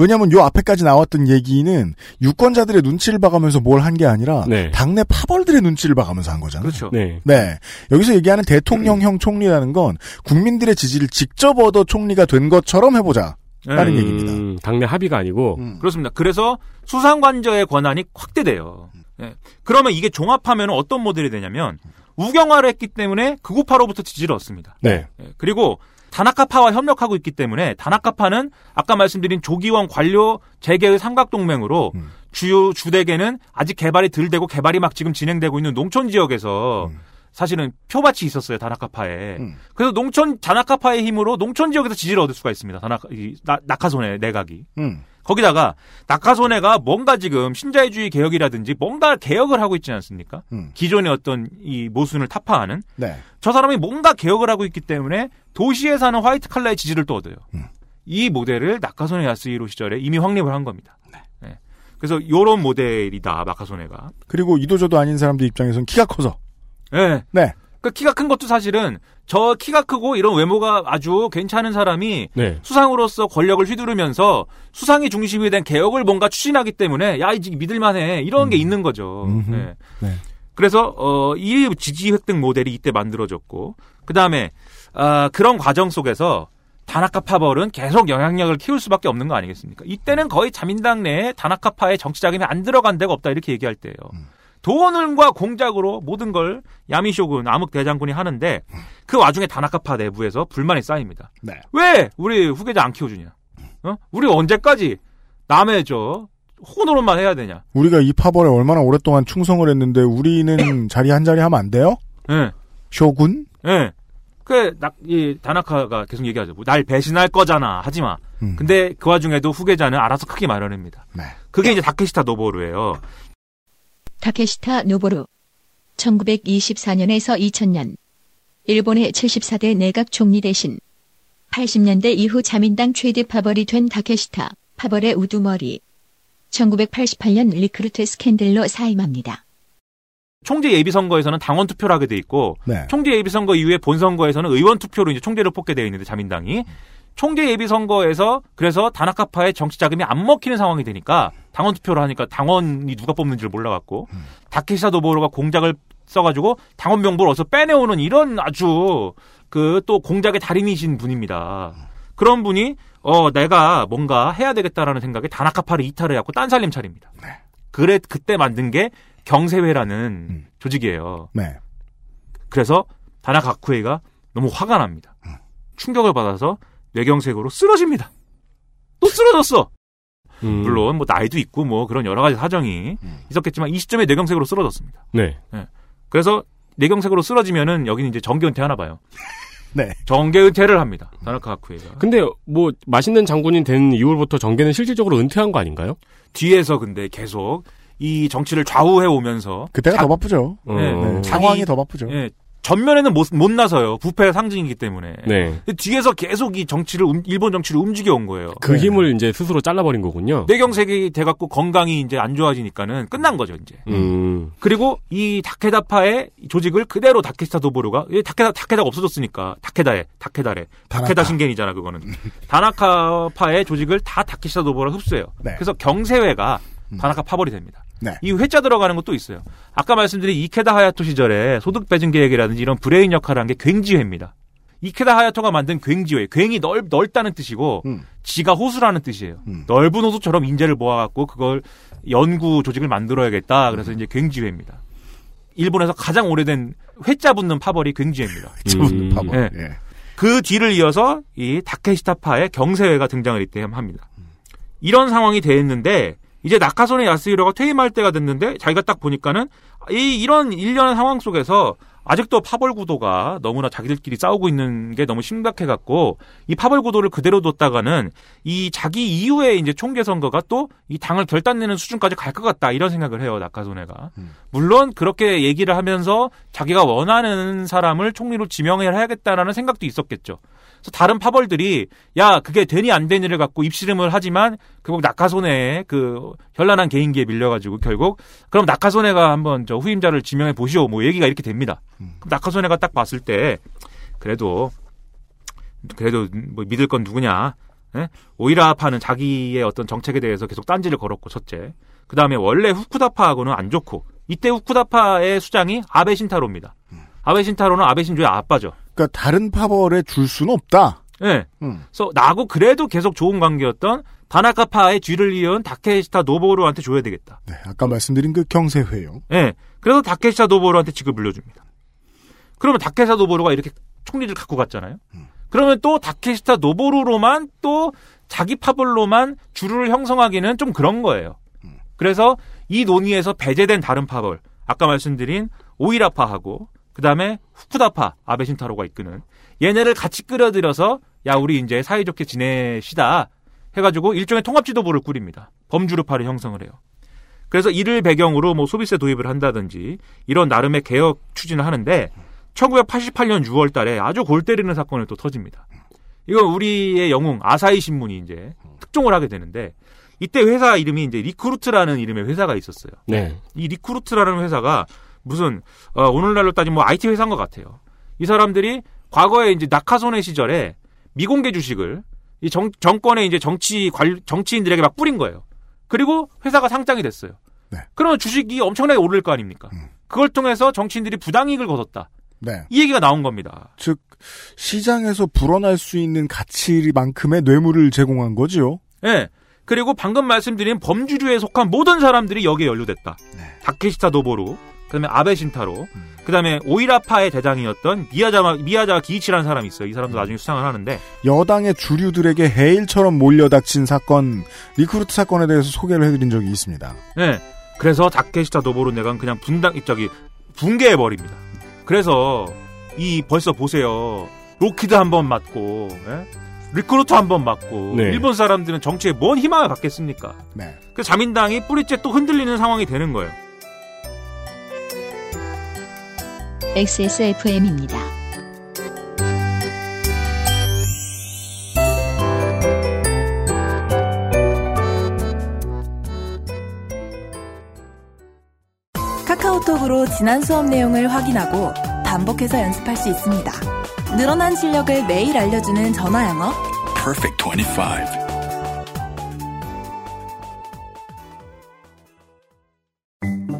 왜냐하면 요 앞에까지 나왔던 얘기는 유권자들의 눈치를 봐가면서 뭘 한 게 아니라 네. 당내 파벌들의 눈치를 봐가면서 한 거잖아요. 그렇죠. 네. 네. 여기서 얘기하는 대통령형 총리라는 건 국민들의 지지를 직접 얻어 총리가 된 것처럼 해보자. 라는 네. 얘기입니다. 음, 당내 합의가 아니고 음. 그렇습니다. 그래서 수상관저의 권한이 확대돼요. 예. 그러면 이게 종합하면 어떤 모델이 되냐면 우경화를 했기 때문에 극우파로부터 지지를 얻습니다. 네. 예. 그리고 다나카파와 협력하고 있기 때문에 다나카파는 아까 말씀드린 조기원 관료 재계의 삼각동맹으로 음. 주요 주대계는 아직 개발이 덜 되고 개발이 막 지금 진행되고 있는 농촌 지역에서 음. 사실은 표밭이 있었어요 다나카파에. 음. 그래서 농촌 다나카파의 힘으로 농촌 지역에서 지지를 얻을 수가 있습니다. 다나카 이, 나, 나카손의 내각이. 음. 거기다가 낙하손해가 뭔가 지금 신자유주의 개혁이라든지 뭔가 개혁을 하고 있지 않습니까? 음. 기존의 어떤 이 모순을 타파하는 네. 저 사람이 뭔가 개혁을 하고 있기 때문에 도시에 사는 화이트 칼라의 지지를 또 얻어요. 음. 이 모델을 낙하손해 야스히로 시절에 이미 확립을 한 겁니다. 네. 그래서 요런 모델이다 낙하손해가. 그리고 이도저도 아닌 사람들 입장에서는 키가 커서. 네. 네. 그 키가 큰 것도 사실은 저 키가 크고 이런 외모가 아주 괜찮은 사람이 네. 수상으로서 권력을 휘두르면서 수상이 중심이 된 개혁을 뭔가 추진하기 때문에 야 이제 믿을만해 이런 게 있는 거죠. 음흠. 네. 네. 그래서 어, 이 지지 획득 모델이 이때 만들어졌고 그 다음에 아, 그런 과정 속에서 다나카 파벌은 계속 영향력을 키울 수밖에 없는 거 아니겠습니까? 이때는 거의 자민당 내에 다나카파의 정치 자금이 안 들어간 데가 없다 이렇게 얘기할 때예요. 돈과 공작으로 모든 걸 야미쇼군 암흑 대장군이 하는데 그 와중에 다나카파 내부에서 불만이 쌓입니다. 네. 왜 우리 후계자 안 키워주냐? 어? 우리 언제까지 남의 저 호구 노릇만 해야 되냐? 우리가 이 파벌에 얼마나 오랫동안 충성을 했는데 우리는 자리 한 자리 하면 안 돼요? 예. 쇼군? 예. 그, 나, 이, 다나카가 계속 얘기하죠. 뭐 날 배신할 거잖아. 하지 마. 음. 근데 그 와중에도 후계자는 알아서 크게 마련합니다. 네. 그게 이제 다케시타 노보루예요. 타케시타 노보루. 1924년에서 2000년. 일본의 74대 내각 총리 대신 80년대 이후 자민당 최대 파벌이 된 다케시타 파벌의 우두머리. 1988년 리크루트 스캔들로 사임합니다. 총재 예비선거에서는 당원 투표를 하게 돼 있고 네. 총재 예비선거 이후에 본선거에서는 의원 투표로 이제 총재를 뽑게 되어 있는데 자민당이 총재 예비 선거에서 그래서 다나카파의 정치 자금이 안 먹히는 상황이 되니까 당원 투표를 하니까 당원이 누가 뽑는지를 몰라갖고 다케시타 노보루가 공작을 써가지고 당원 명부를 어서 빼내오는 이런 아주 그 또 공작의 달인이신 분입니다. 그런 분이 어 내가 뭔가 해야 되겠다라는 생각에 다나카파를 이탈을 해갖고 딴 살림 차립니다. 그래 그때 만든 게 경세회라는 조직이에요. 네. 그래서 다나카쿠에가 너무 화가 납니다. 충격을 받아서 뇌경색으로 쓰러집니다. 또 쓰러졌어. 음. 물론 뭐 나이도 있고 뭐 그런 여러 가지 사정이 있었겠지만 이 시점에 뇌경색으로 쓰러졌습니다. 네. 그래서 뇌경색으로 쓰러지면은 여기는 이제 정계 은퇴 하나 봐요. 네. 정계 은퇴를 합니다. 다나카쿠에가. 근데 뭐 맛있는 장군이 된 이후부터 정계는 실질적으로 은퇴한 거 아닌가요? 뒤에서 근데 계속 이 정치를 좌우해 오면서 그때가 자- 더 바쁘죠. 네. 네. 자기- 상황이 더 바쁘죠. 예, 전면에는 못, 못 나서요. 부패의 상징이기 때문에. 네. 뒤에서 계속 이 정치를 움- 일본 정치를 움직여 온 거예요. 그 힘을 이제 스스로 잘라버린 거군요. 뇌경색이 돼갖고 건강이 이제 안 좋아지니까는 끝난 거죠 이제. 음. 그리고 이 다케다파의 조직을 그대로 다케시타 노보루가 이 다케다 다케다가 없어졌으니까 다케다에 다케다래 다케다. 신겐이잖아 그거는 다나카파의 조직을 다 다케시타 노보루가 흡수해요. 네. 그래서 경세회가 다나카 파벌이 됩니다. 네. 이 회자 들어가는 것도 있어요. 아까 말씀드린 이케다 하야토 시절에 소득 배분 계획이라든지 이런 브레인 역할을 한게 굉지회입니다. 이케다 하야토가 만든 굉지회, 굉이 넓, 넓다는 뜻이고, 음. 지가 호수라는 뜻이에요. 넓은 호수처럼 인재를 모아갖고 그걸 연구 조직을 만들어야겠다. 그래서 이제 굉지회입니다. 일본에서 가장 오래된 회자 붙는 파벌이 굉지회입니다. 회자 붙는 파벌. 예. 예. 그 뒤를 이어서 이 다케시타파의 경세회가 등장을 이때 합니다. 이런 상황이 됐는데 이제 나카소네 야스히로가 퇴임할 때가 됐는데 자기가 딱 보니까는 이 이런 일련의 상황 속에서 아직도 파벌 구도가 너무나 자기들끼리 싸우고 있는 게 너무 심각해 갖고 이 파벌 구도를 그대로 뒀다가는 이 자기 이후에 이제 총계 선거가 또 이 당을 결단내는 수준까지 갈 것 같다 이런 생각을 해요 나카소네가 물론 그렇게 얘기를 하면서 자기가 원하는 사람을 총리로 지명을 해야겠다라는 생각도 있었겠죠. 그래서 다른 파벌들이 야 그게 되니 안 되니를 갖고 입씨름을 하지만 결국 낙하손해의 그 현란한 개인기에 밀려가지고 결국 그럼 낙하손해가 한번 저 후임자를 지명해 보시오 뭐 얘기가 이렇게 됩니다. 그럼 낙하손해가 딱 봤을 때 그래도 그래도 뭐 믿을 건 누구냐? 예? 오이라파는 자기의 어떤 정책에 대해서 계속 딴지를 걸었고 첫째. 그 다음에 원래 후쿠다파하고는 안 좋고 이때 후쿠다파의 수장이 아베 신타로입니다. 아베 신타로는 아베 신조의 아빠죠. 그러니까 다른 파벌에 줄 수는 없다. 예. 음. 그래서 나하고 그래도 계속 좋은 관계였던 다나카파의 뒤를 이은 다케시타 노보루한테 줘야 되겠다. 네, 아까 말씀드린 그 경세회요. 예. 그래서 다케시타 노보루한테 직을 물려줍니다. 그러면 다케시타 노보루가 이렇게 총리를 갖고 갔잖아요. 그러면 또 다케시타 노보루로만 또 자기 파벌로만 주를 형성하기는 좀 그런 거예요. 그래서 이 논의에서 배제된 다른 파벌, 아까 말씀드린 오이라파하고 그 다음에 후쿠다파 아베 신타로가 이끄는 얘네를 같이 끌어들여서 야 우리 이제 사이좋게 지내시다 해가지고 일종의 통합지도부를 꾸립니다. 범주류파를 형성을 해요. 그래서 이를 배경으로 뭐 소비세 도입을 한다든지 이런 나름의 개혁 추진을 하는데 1988년 6월 달에 아주 골 때리는 사건이 또 터집니다. 이건 우리의 영웅 아사히 신문이 이제 특종을 하게 되는데 이때 회사 이름이 이제 리크루트라는 이름의 회사가 있었어요. 네. 이 리크루트라는 회사가 무슨 어, 오늘날로 따지면 뭐 IT 회사인 것 같아요. 이 사람들이 과거에 이제 낙하손해 시절에 미공개 주식을 이 정, 정권의 이제 정치 관 정치인들에게 막 뿌린 거예요. 그리고 회사가 상장이 됐어요. 그러면 주식이 엄청나게 오를 거 아닙니까? 그걸 통해서 정치인들이 부당이익을 거뒀다. 네. 이 얘기가 나온 겁니다. 즉 시장에서 불어날 수 있는 가치만큼의 뇌물을 제공한 거지요. 예. 그리고 방금 말씀드린 범주주에 속한 모든 사람들이 여기에 연루됐다. 다케시타 도보루, 그다음에 아베 신타로, 그다음에 오히라파의 대장이었던 미야자마 미야자와 기이치라는 사람이 있어요. 이 사람도 나중에 수상을 하는데 여당의 주류들에게 해일처럼 몰려닥친 사건 리크루트 사건에 대해서 소개를 해드린 적이 있습니다. 예. 그래서 다케시타 노보루 내각이 그냥 분당 저기 붕괴해 버립니다. 그래서 이 벌써 보세요. 록히드 한 번 맞고 예? 리크루트 한 번 맞고 네. 일본 사람들은 정치에 뭔 희망을 갖겠습니까? 네. 그 자민당이 뿌리째 또 흔들리는 상황이 되는 거예요. XSFM입니다. 카카오톡으로 지난 수업 내용을 확인하고 반복해서 연습할 수 있습니다. 늘어난 실력을 매일 알려주는 전화 영어. Perfect 25.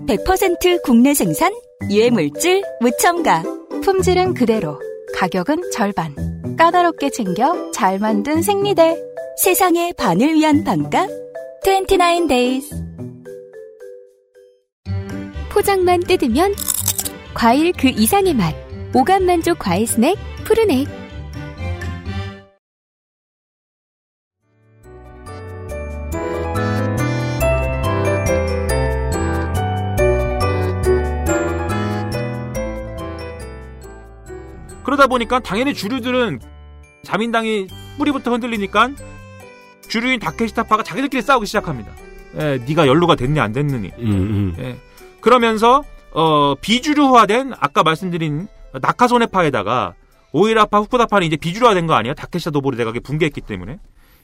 100% 국내 생산, 유해물질 무첨가. 품질은 그대로, 가격은 절반. 까다롭게 챙겨 잘 만든 생리대. 세상의 반을 위한 반값. 29 days. 포장만 뜯으면 과일 그 이상의 맛. 오감 만족 과일 스낵 푸르넥. 그러다 보니까 당연히 주류들은 자민당이 뿌리부터 흔들리니까 주류인 다케시타파가 자기들끼리 싸우기 시작합니다. 예, 네가 연루가 됐니 안 됐느니. 음, 음. 예. 그러면서 어, 비주류화된 아까 말씀드린 나카소네파에다가 오이라파 후쿠다파는 이제 비주류화된 거 아니에요? 다케시타 도보리 대각이 붕괴했기 때문에.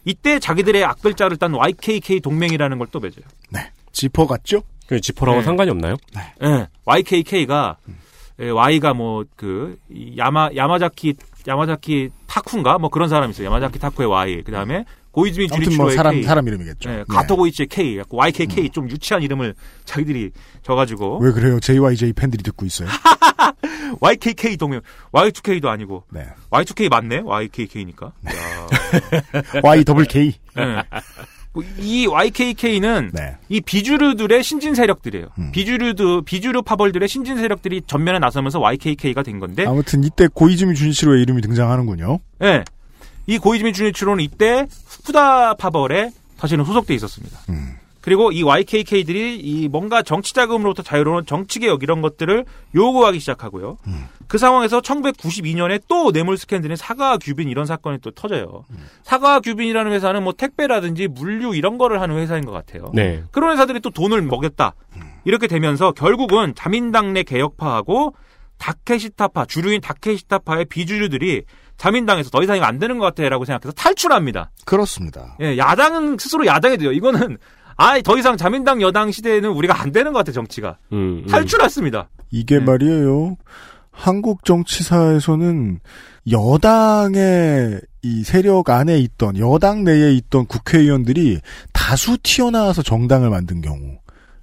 이때 자기들의 악글자를 딴 YKK 동맹이라는 걸 또 맺어요. 네. 지퍼 같죠? 그 지퍼랑은 네. 상관이 없나요? 예, YKK가 예, Y가 뭐 그 야마 야마자키 야마자키 타쿠인가 뭐 그런 사람이 있어요. 야마자키 타쿠의 Y. 그다음에 고이즈미 주리치로의 뭐 사람 K. 사람 이름이겠죠. 예, 네. 가토고이치의 K. YKK 좀 유치한 이름을 자기들이 져가지고 왜 그래요? JYJ 팬들이 듣고 있어요. YKK 동명 Y2K도 아니고 네. Y2K 맞네 YKK니까. Y 더블 K. 이 YKK는 네. 이 비주류들의 신진 세력들이에요. 음. 비주류도 비주류 파벌들의 신진 세력들이 전면에 나서면서 YKK가 된 건데 아무튼 이때 고이즈미 준이치로의 이름이 등장하는군요. 예. 이 고이즈미 주니치로는 이때 후쿠다 파벌에 사실은 소속돼 있었습니다. 음. 그리고 이 YKK들이 이 뭔가 정치 자금으로부터 자유로운 정치 개혁 이런 것들을 요구하기 시작하고요. 음. 그 상황에서 1992년에 또 뇌물 스캔들인 사과 규빈 이런 사건이 또 터져요. 음. 사과 규빈이라는 회사는 뭐 택배라든지 물류 이런 거를 하는 회사인 것 같아요. 네. 그런 회사들이 또 돈을 먹였다. 이렇게 되면서 결국은 자민당 내 개혁파하고 다케시타파, 주류인 다케시타파의 비주류들이 자민당에서 더 이상 이거 안 되는 것 같아라고 생각해서 탈출합니다. 그렇습니다. 예, 야당은 스스로 야당이 돼요. 이거는 아, 더 이상 자민당 여당 시대에는 우리가 안 되는 것 같아 정치가 음, 음. 탈출했습니다. 이게 말이에요. 한국 정치사에서는 여당의 이 세력 안에 있던 여당 내에 있던 국회의원들이 다수 튀어나와서 정당을 만든 경우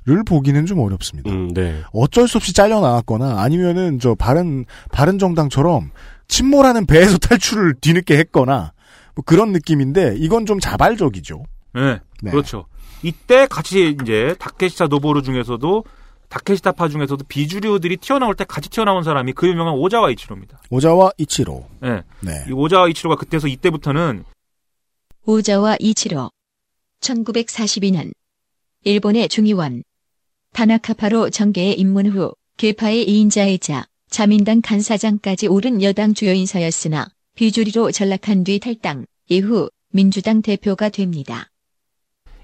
를 보기는 좀 어렵습니다. 음, 네. 어쩔 수 없이 잘려 나왔거나 아니면은 저 바른 바른 정당처럼 침몰하는 배에서 탈출을 뒤늦게 했거나 뭐 그런 느낌인데 이건 좀 자발적이죠. 예, 네. 그렇죠. 이때 같이 이제 다케시타 노보루 중에서도 다케시타파 중에서도 비주류들이 튀어나올 때 같이 튀어나온 사람이 그 유명한 오자와 이치로입니다. 오자와 이치로. 예. 네. 이 오자와 이치로가 그때서 이때부터는 오자와 이치로 1942년 일본의 중의원 타나카파로 정계에 입문 후 개파의 2인자이자 자민당 간사장까지 오른 여당 주요 인사였으나 비주리로 전락한 뒤 탈당 이후 민주당 대표가 됩니다.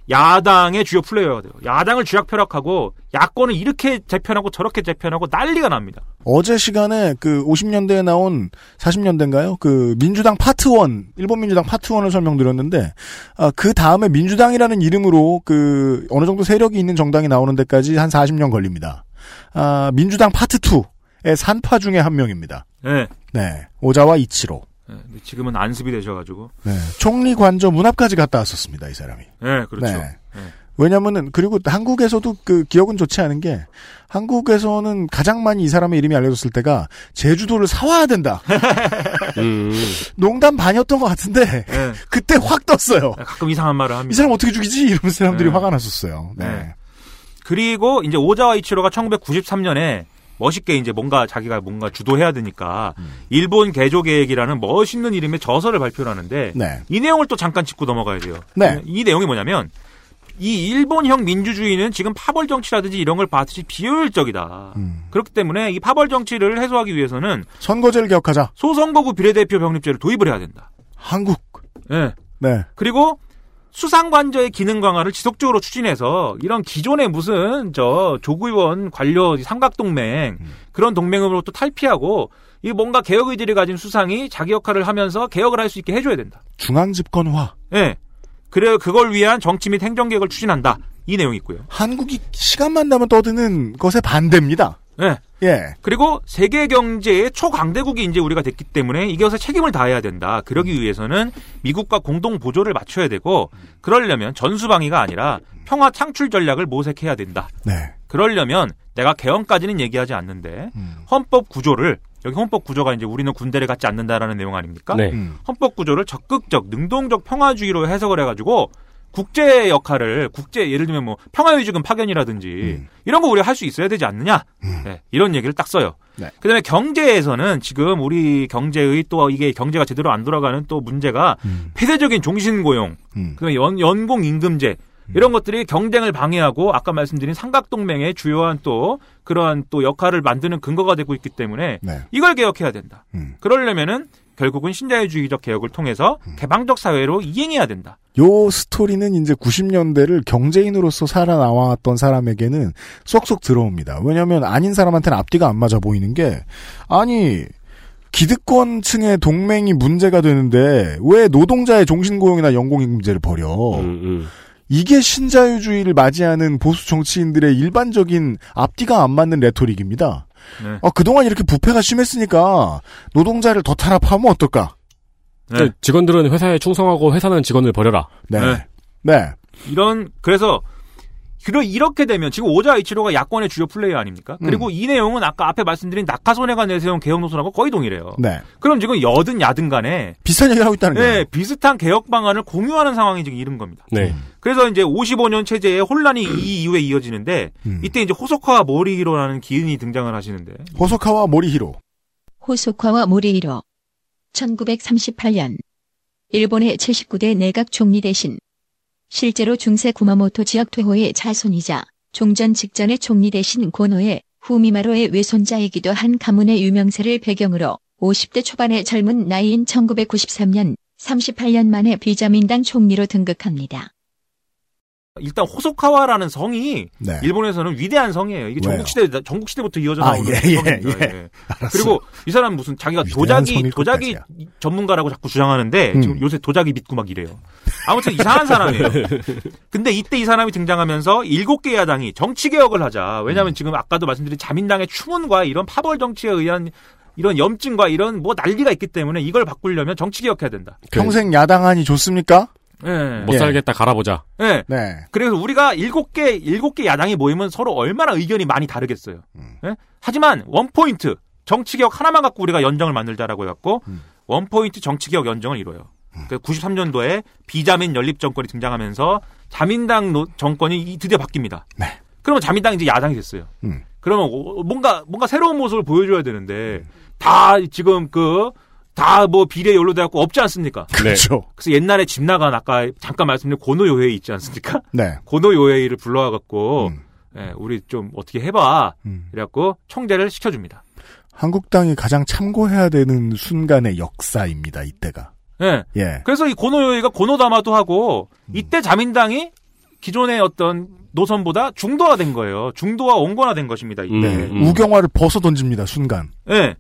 야당의 주요 플레이어가 돼요. 야당을 주약 펴락하고 야권을 이렇게 재편하고 저렇게 재편하고 난리가 납니다. 어제 시간에 그 50년대에 나온 40년대인가요? 그 민주당 파트 1, 일본 민주당 파트 1을 설명드렸는데 아, 그 다음에 민주당이라는 이름으로 그 어느 정도 세력이 있는 정당이 나오는 데까지 한 40년 걸립니다. 아, 민주당 파트 2의 산파 중에 한 명입니다. 예. 네. 오자와 이치로. 예, 근데 지금은 안습이 되셔가지고. 네. 총리 관저 문 앞까지 갔다 왔었습니다, 이 사람이. 예, 그렇죠. 네. 예. 왜냐면은 그리고 한국에서도 그 기억은 좋지 않은 게 한국에서는 가장 많이 이 사람의 이름이 알려졌을 때가 제주도를 사와야 된다. 음. 농담 반이었던 것 같은데 예. 그때 확 떴어요. 가끔 이상한 말을 합니다. 이 사람 어떻게 죽이지? 이러면서 사람들이 네. 화가 났었어요. 네. 네. 그리고 이제 오자와 이치로가 1993년에 멋있게 이제 뭔가 자기가 뭔가 주도해야 되니까 음. 일본 개조 계획이라는 멋있는 이름의 저서를 발표를 하는데 네. 이 내용을 또 잠깐 짚고 넘어가야 돼요. 네. 이 내용이 뭐냐면 이 일본형 민주주의는 지금 파벌 정치라든지 이런 걸 봤듯이 비효율적이다. 음. 그렇기 때문에 이 파벌 정치를 해소하기 위해서는 선거제를 개혁하자. 소선거구 비례대표 병립제를 도입을 해야 된다. 한국. 예. 네. 그리고 수상관저의 기능 강화를 지속적으로 추진해서 이런 기존의 무슨 저 조구의원 관료 삼각동맹 그런 동맹으로부터 탈피하고 이 뭔가 개혁 의지를 가진 수상이 자기 역할을 하면서 개혁을 할 수 있게 해줘야 된다. 중앙 집권화. 예. 그래 그걸 위한 정치 및 행정 개혁을 추진한다. 이 내용이 있고요. 한국이 시간만 나면 떠드는 것에 반대입니다. 예. 예. 그리고 세계 경제의 초강대국이 이제 우리가 됐기 때문에 이것에 책임을 다해야 된다. 그러기 위해서는 미국과 공동 보조를 맞춰야 되고 그러려면 전수방위가 아니라 평화 창출 전략을 모색해야 된다. 네. 그러려면 내가 개헌까지는 얘기하지 않는데 헌법 구조를 여기 헌법 구조가 이제 우리는 군대를 갖지 않는다라는 내용 아닙니까? 네. 음. 헌법 구조를 적극적 능동적 평화주의로 해석을 해가지고 국제 역할을 국제 예를 들면 뭐 평화유지군 파견이라든지 이런 거 우리가 할 수 있어야 되지 않느냐 네, 이런 얘기를 딱 써요. 네. 그다음에 경제에서는 지금 우리 경제의 또 이게 경제가 제대로 안 돌아가는 또 문제가 폐쇄적인 종신고용, 음. 그다음에 연, 연공 임금제 이런 것들이 경쟁을 방해하고 아까 말씀드린 삼각동맹의 주요한 또 그러한 또 역할을 만드는 근거가 되고 있기 때문에 네. 이걸 개혁해야 된다. 음. 그러려면은 결국은 신자유주의적 개혁을 통해서 개방적 사회로 이행해야 된다. 요 스토리는 이제 90년대를 경제인으로서 살아나왔던 사람에게는 쏙쏙 들어옵니다. 왜냐하면 아닌 사람한테는 앞뒤가 안 맞아 보이는 게 아니 기득권층의 동맹이 문제가 되는데 왜 노동자의 종신고용이나 연공임금제를 버려? 음, 이게 신자유주의를 맞이하는 보수 정치인들의 일반적인 앞뒤가 안 맞는 레토릭입니다. 네. 어, 그동안 이렇게 부패가 심했으니까 노동자를 더 탄압하면 어떨까? 그러니까 직원들은 회사에 충성하고 회사는 직원을 버려라. 네. 네. 네. 이런 그래서 그러 이렇게 되면 지금 오자 이치로가 야권의 주요 플레이어 아닙니까? 그리고 음. 이 내용은 아까 앞에 말씀드린 낙하손해가 내세운 개혁 노선하고 거의 동일해요. 네. 그럼 지금 여든 야든 간에 비슷한 얘기를 하고 있다는 거예요. 네, 비슷한 개혁 방안을 공유하는 상황이 지금 이른 겁니다. 네. 그래서 이제 55년 체제의 혼란이 이 이후에 이어지는데 음. 이때 이제 호소카와 모리히로라는 기인이 등장을 하시는데 호소카와 모리히로. 호소카와 모리히로 1938년 일본의 제19대 내각 총리 대신 실제로 중세 구마모토 지역 퇴호의 자손이자 종전 직전의 총리 대신 고노의 후미마로의 외손자이기도 한 가문의 유명세를 배경으로 50대 초반의 젊은 나이인 1993년 38년 만에 비자민당 총리로 등극합니다. 일단 호소카와라는 성이 네. 일본에서는 위대한 성이에요. 이게 왜요? 전국 시대 전국 시대부터 이어져 아, 나오는 예, 예, 성입니다. 예. 예. 알았어. 그리고 이 사람 무슨 자기가 도자기 도자기. 전문가라고 자꾸 주장하는데 음. 지금 요새 도자기 믿고 막 이래요. 아무튼 이상한 사람이에요. 근데 이때 이 사람이 등장하면서 일곱 개 야당이 정치 개혁을 하자. 음. 왜냐하면 지금 아까도 말씀드린 자민당의 추문과 이런 파벌 정치에 의한 이런 염증과 이런 뭐 난리가 있기 때문에 이걸 바꾸려면 정치 개혁해야 된다. 평생 야당하니 좋습니까? 예. 못 예. 살겠다 갈아보자. 예. 네. 그래서 우리가 일곱 개 일곱 개 야당이 모이면 서로 얼마나 의견이 많이 다르겠어요. 예? 하지만 one point 정치 개혁 하나만 갖고 우리가 연정을 만들자라고 해갖고 one point 정치 개혁 연정을 이뤄요. 그 93년도에 비자민 연립 정권이 등장하면서 자민당 노- 정권이 이- 드디어 바뀝니다. 네. 그러면 자민당이 이제 야당이 됐어요. 음. 그러면 오- 뭔가 뭔가 새로운 모습을 보여줘야 되는데 다 지금 그 다 뭐 비리 연루 돼갖고 없지 않습니까? 그렇죠. 그래서 옛날에 집 나간 아까 잠깐 말씀드린 고노 요헤이 있지 않습니까? 네. 고노 요헤이를 불러와갖고 음. 예, 우리 좀 어떻게 해봐. 음. 이래갖고 총대를 시켜줍니다. 한국당이 가장 참고해야 되는 순간의 역사입니다. 이때가. 예. 예. 그래서 이 고노요회가 고노다마도 하고 음. 이때 자민당이 기존의 어떤 노선보다 중도화된 거예요. 중도화 온건화된 것입니다. 이때. 네. 우경화를 벗어 던집니다. 순간. 예.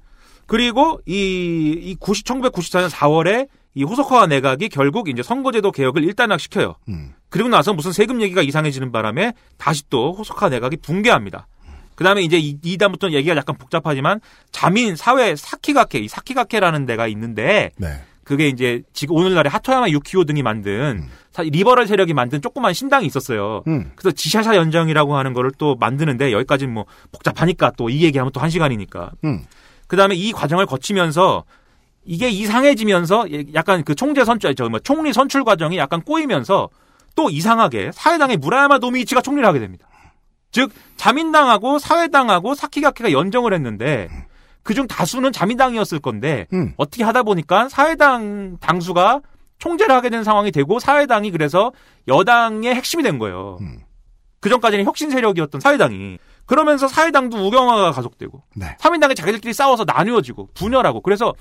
그리고 이, 이 90, 1994년 4월에 이 호소카와 내각이 결국 이제 선거제도 개혁을 일단락시켜요. 음. 그리고 나서 무슨 세금 얘기가 이상해지는 바람에 다시 또 호소카 내각이 붕괴합니다. 그 다음에 이제 이, 이 다음부터 얘기가 약간 복잡하지만 자민 사회 사키가케, 이 사키가케라는 데가 있는데 네. 그게 이제 지금 오늘날의 하토야마 유키오 등이 만든 사- 리버럴 세력이 만든 조그만 신당이 있었어요. 음. 그래서 지샤샤 연정이라고 하는 거를 또 만드는데 여기까지는 뭐 복잡하니까 또 이 얘기하면 또 한 시간이니까. 음. 그 다음에 이 과정을 거치면서 이게 이상해지면서 예, 약간 그 총재 선출, 저 뭐 총리 선출 과정이 약간 꼬이면서 또 이상하게 사회당의 무라야마 노미이치가 총리를 하게 됩니다. 즉 자민당하고 사회당하고 사키가케가 연정을 했는데 그중 다수는 자민당이었을 건데 음. 어떻게 하다 보니까 사회당 당수가 총재를 하게 된 상황이 되고 사회당이 그래서 여당의 핵심이 된 거예요. 음. 그 전까지는 혁신 세력이었던 사회당이 그러면서 사회당도 우경화가 가속되고 네. 사민당이 자기들끼리 싸워서 나뉘어지고 분열하고 그래서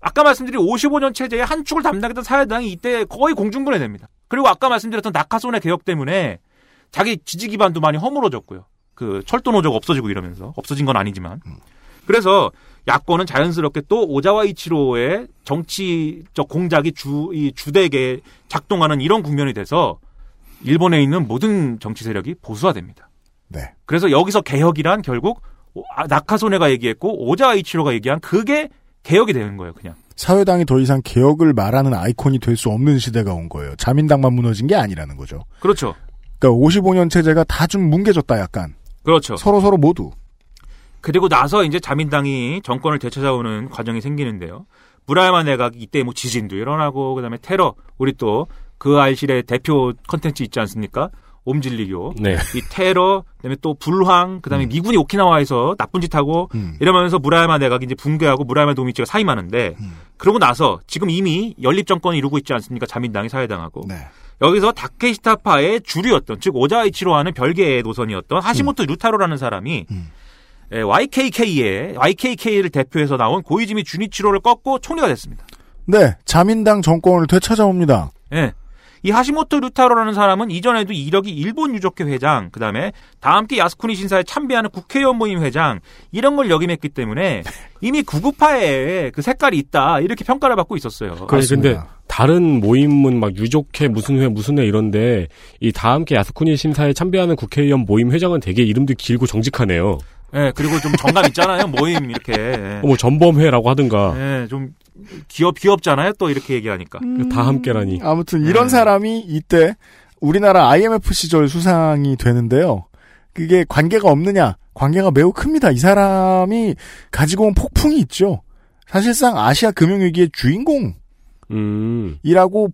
아까 말씀드린 55년 체제의 한 축을 담당했던 사회당이 이때 거의 공중분해 됩니다. 그리고 아까 말씀드렸던 낙하손해 개혁 때문에 자기 지지 기반도 많이 허물어졌고요. 그 철도 노조가 없어지고 이러면서 없어진 건 아니지만 그래서 야권은 자연스럽게 또 오자와 이치로의 정치적 공작이 주, 이 주되게 작동하는 이런 국면이 돼서 일본에 있는 모든 정치 세력이 보수화됩니다. 네. 그래서 여기서 개혁이란 결국 오- 아, 나카소네가 얘기했고 오자와 이치로가 얘기한 그게 개혁이 되는 거예요, 그냥. 사회당이 더 이상 개혁을 말하는 아이콘이 될 수 없는 시대가 온 거예요. 자민당만 무너진 게 아니라는 거죠. 그렇죠. 그러니까 55년 체제가 다 좀 뭉개졌다 약간. 그렇죠. 서로 서로 모두. 그리고 나서 이제 자민당이 정권을 되찾아오는 과정이 생기는데요. 무라야마 내각이 이때 뭐 지진도 일어나고 그다음에 테러 우리 또 그 알실의 대표 컨텐츠 있지 않습니까? 옴질리교. 네. 이 테러 그다음에 또 불황 그다음에 미군이 오키나와에서 나쁜 짓 하고 음. 이러면서 무라야마 내각이 이제 붕괴하고 무라야마 도미치가 사임하는데 그러고 나서 지금 이미 연립 정권을 이루고 있지 않습니까? 자민당이 사회당하고. 네. 여기서 다케시타파의 주류였던 즉 오자이치로와는 별개의 노선이었던 하시모토 유타로라는 사람이 예, YKK의 YKK를 대표해서 나온 고이즈미 주니치로를 꺾고 총리가 됐습니다. 네. 자민당 정권을 되찾아옵니다. 예. 이 하시모토 루타로라는 사람은 이전에도 이력이 일본 유족회 회장, 그 다음에 다함께 야스쿠니 신사에 참배하는 국회의원 모임 회장, 이런 걸 역임했기 때문에 이미 구구파에 그 색깔이 있다, 이렇게 평가를 받고 있었어요. 아니 근데 다른 모임은 막 유족회 무슨 회 무슨 회 이런데 이 다함께 야스쿠니 심사에 참배하는 국회의원 모임 회장은 되게 이름도 길고 정직하네요. 예, 그리고 좀 정감 있잖아요, 모임, 이렇게. 예. 뭐 전범회라고 하든가 예, 좀 귀엽, 귀엽잖아요, 또 이렇게 얘기하니까. 다 함께라니. 아무튼 네. 이런 사람이 이때 우리나라 IMF 시절 수상이 되는데요. 그게 관계가 없느냐? 관계가 매우 큽니다. 이 사람이 가지고 온 폭풍이 있죠. 사실상 아시아 금융위기의 주인공이라고 음.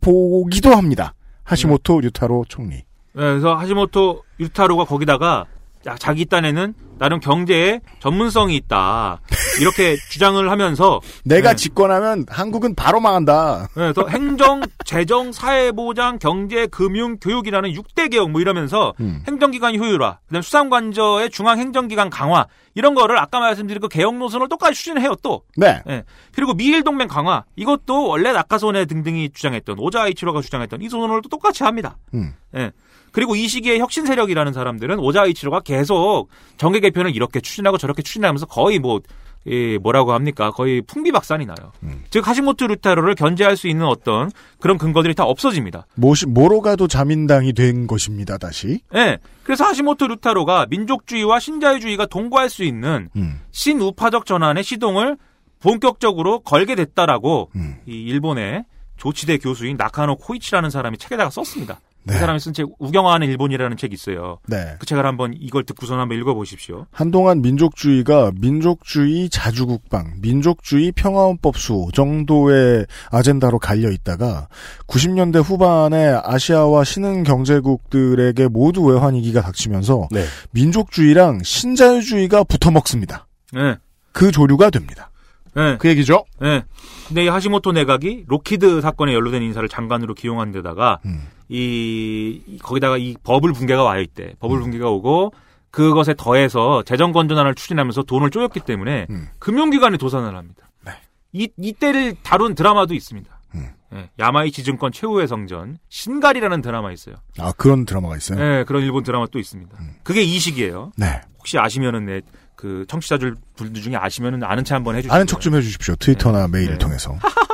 보기도 합니다. 하시모토 류타로 총리. 예, 그래서 하시모토 유타로가 거기다가 자, 자기 딴에는 나름 경제에 전문성이 있다. 이렇게 주장을 하면서 내가 네. 집권하면 한국은 바로 망한다. 네, 또 행정, 재정, 사회보장, 경제, 금융, 교육이라는 6대 개혁 뭐 이러면서 음. 행정기관 효율화, 그다음 수상관저의 중앙행정기관 강화 이런 거를 아까 말씀드린 그 개혁 노선을 똑같이 추진해요 또. 네. 예. 그리고 미일 동맹 강화 이것도 원래 낙하손해 등등이 주장했던 오자이치로가 주장했던 이 소선을 또 똑같이 합니다. 음. 예. 그리고 이 시기에 혁신 세력이라는 사람들은 오자이치로가 계속 정계 개편을 이렇게 추진하고 저렇게 추진하면서 거의 뭐 이 뭐라고 합니까? 거의 풍비박산이 나요. 즉 하시모토 루타로를 견제할 수 있는 어떤 그런 근거들이 다 없어집니다. 뭐시, 뭐로 가도 자민당이 된 것입니다, 다시. 예. 그래서 하시모토 루타로가 민족주의와 신자유주의가 동거할 수 있는 음. 신우파적 전환의 시동을 본격적으로 걸게 됐다라고 음. 이 일본의 조치대 교수인 나카노 코이치라는 사람이 책에다가 썼습니다. 네. 그 사람이 쓴 책 우경화하는 일본이라는 책이 있어요. 네. 그 책을 한번 이걸 듣고선 한번 읽어보십시오. 한동안 민족주의가 민족주의 자주국방, 민족주의 평화헌법수 정도의 아젠다로 갈려 있다가 90년대 후반에 아시아와 신흥 경제국들에게 모두 외환위기가 닥치면서 네. 민족주의랑 신자유주의가 붙어먹습니다. 네. 그 조류가 됩니다. 네. 그 얘기죠? 네. 근데 이 하시모토 내각이 록히드 사건에 연루된 인사를 장관으로 기용한 데다가 음. 이 이- 거기다가 이 버블 붕괴가 와 있대. 버블 붕괴가 오고 그것에 더해서 재정 건전화를 추진하면서 돈을 쪼였기 때문에 음. 금융기관이 도산을 합니다. 네. 이 이때를 다룬 드라마도 있습니다. 음. 예, 야마이치 증권 최후의 성전 신갈이라는 드라마 있어요. 아, 그런 드라마가 있어요? 예, 그런 일본 드라마 또 있습니다. 그게 이 시기예요. 네. 혹시 아시면은 내그 청취자들 분들 중에 아시면은 아는 체 한번 해주시죠. 아는 척 좀 해주십시오. 트위터나 메일을 네. 통해서.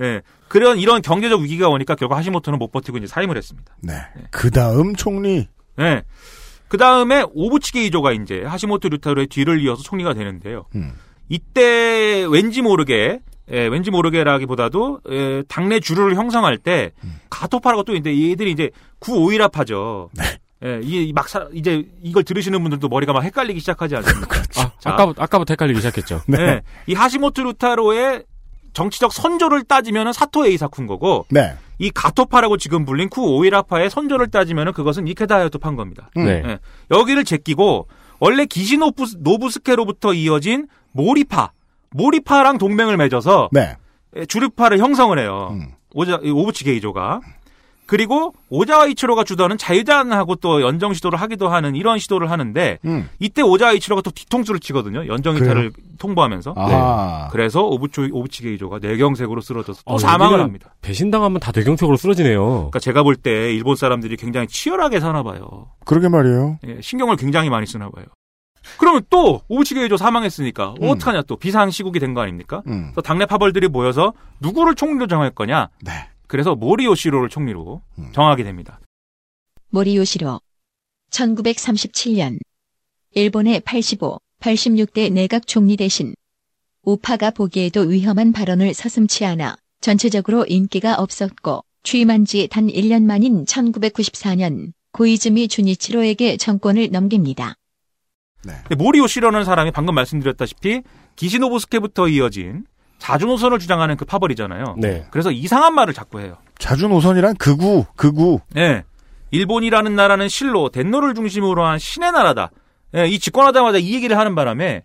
예. 그런 이런 경제적 위기가 오니까 결국 하시모토는 못 버티고 이제 사임을 했습니다. 네. 그 다음 총리. 예. 그 다음에 오부치게 이조가 이제 하시모토 류타로의 뒤를 이어서 총리가 되는데요. 음. 이때 왠지 모르게 예, 왠지 모르게라기보다도 예, 당내 주류를 형성할 때 음. 가토파라고 또 이제 얘들이 이제 구 오히라파죠. 네. 예, 이게 막 사, 이제 이걸 들으시는 분들도 머리가 막 헷갈리기 시작하지 않습니까? 아, 자. 아까부터, 아까부터 헷갈리기 시작했죠. 네. 네. 이 하시모토 류타로의 정치적 선조를 따지면은 사토 에이사쿠인 거고 네. 이 가토파라고 지금 불린 구 오히라파의 선조를 따지면은 그것은 이케다 하야토파인 겁니다. 음. 네. 예. 여기를 제끼고 원래 기시노부 노부스케로부터 이어진 모리파 모리파랑 동맹을 맺어서 네. 예, 주류파를 형성을 해요. 음. 오자 이 오부치 게이조가 그리고 오자와 이치로가 주도하는 자유단하고 또 연정 시도를 하기도 하는 이런 시도를 하는데 음. 이때 오자와 이치로가 또 뒤통수를 치거든요. 연정 이탈을 통보하면서. 아. 그래서 오부치 오부치 게이조가 뇌경색으로 쓰러져서 또 어, 사망을 합니다. 배신당하면 다 뇌경색으로 쓰러지네요. 그러니까 제가 볼 때 일본 사람들이 굉장히 치열하게 사나 봐요. 그러게 말이에요. 예, 신경을 굉장히 많이 쓰나 봐요. 그러면 또 오부치 게이조 사망했으니까 음. 어떡하냐 또 비상 시국이 된 거 아닙니까? 음. 그래서 당내 파벌들이 모여서 누구를 총리로 정할 거냐? 네. 그래서 모리요시로를 총리로 음. 정하게 됩니다. 모리요시로 1937년 일본의 85, 86대 내각 총리 대신 우파가 보기에도 위험한 발언을 서슴치 않아 전체적으로 인기가 없었고 취임한 지 단 1년 만인 1994년 고이즈미 주니치로에게 정권을 넘깁니다. 근데 모리요시로는 사람이 방금 말씀드렸다시피 기시노부스케부터 이어진 자주노선을 주장하는 그 파벌이잖아요. 네. 그래서 이상한 말을 자꾸 해요. 자주 노선이란 극우, 극우. 예. 일본이라는 나라는 실로 덴노를 중심으로 한 신의 나라다. 예, 이 집권하자마자 이 얘기를 하는 바람에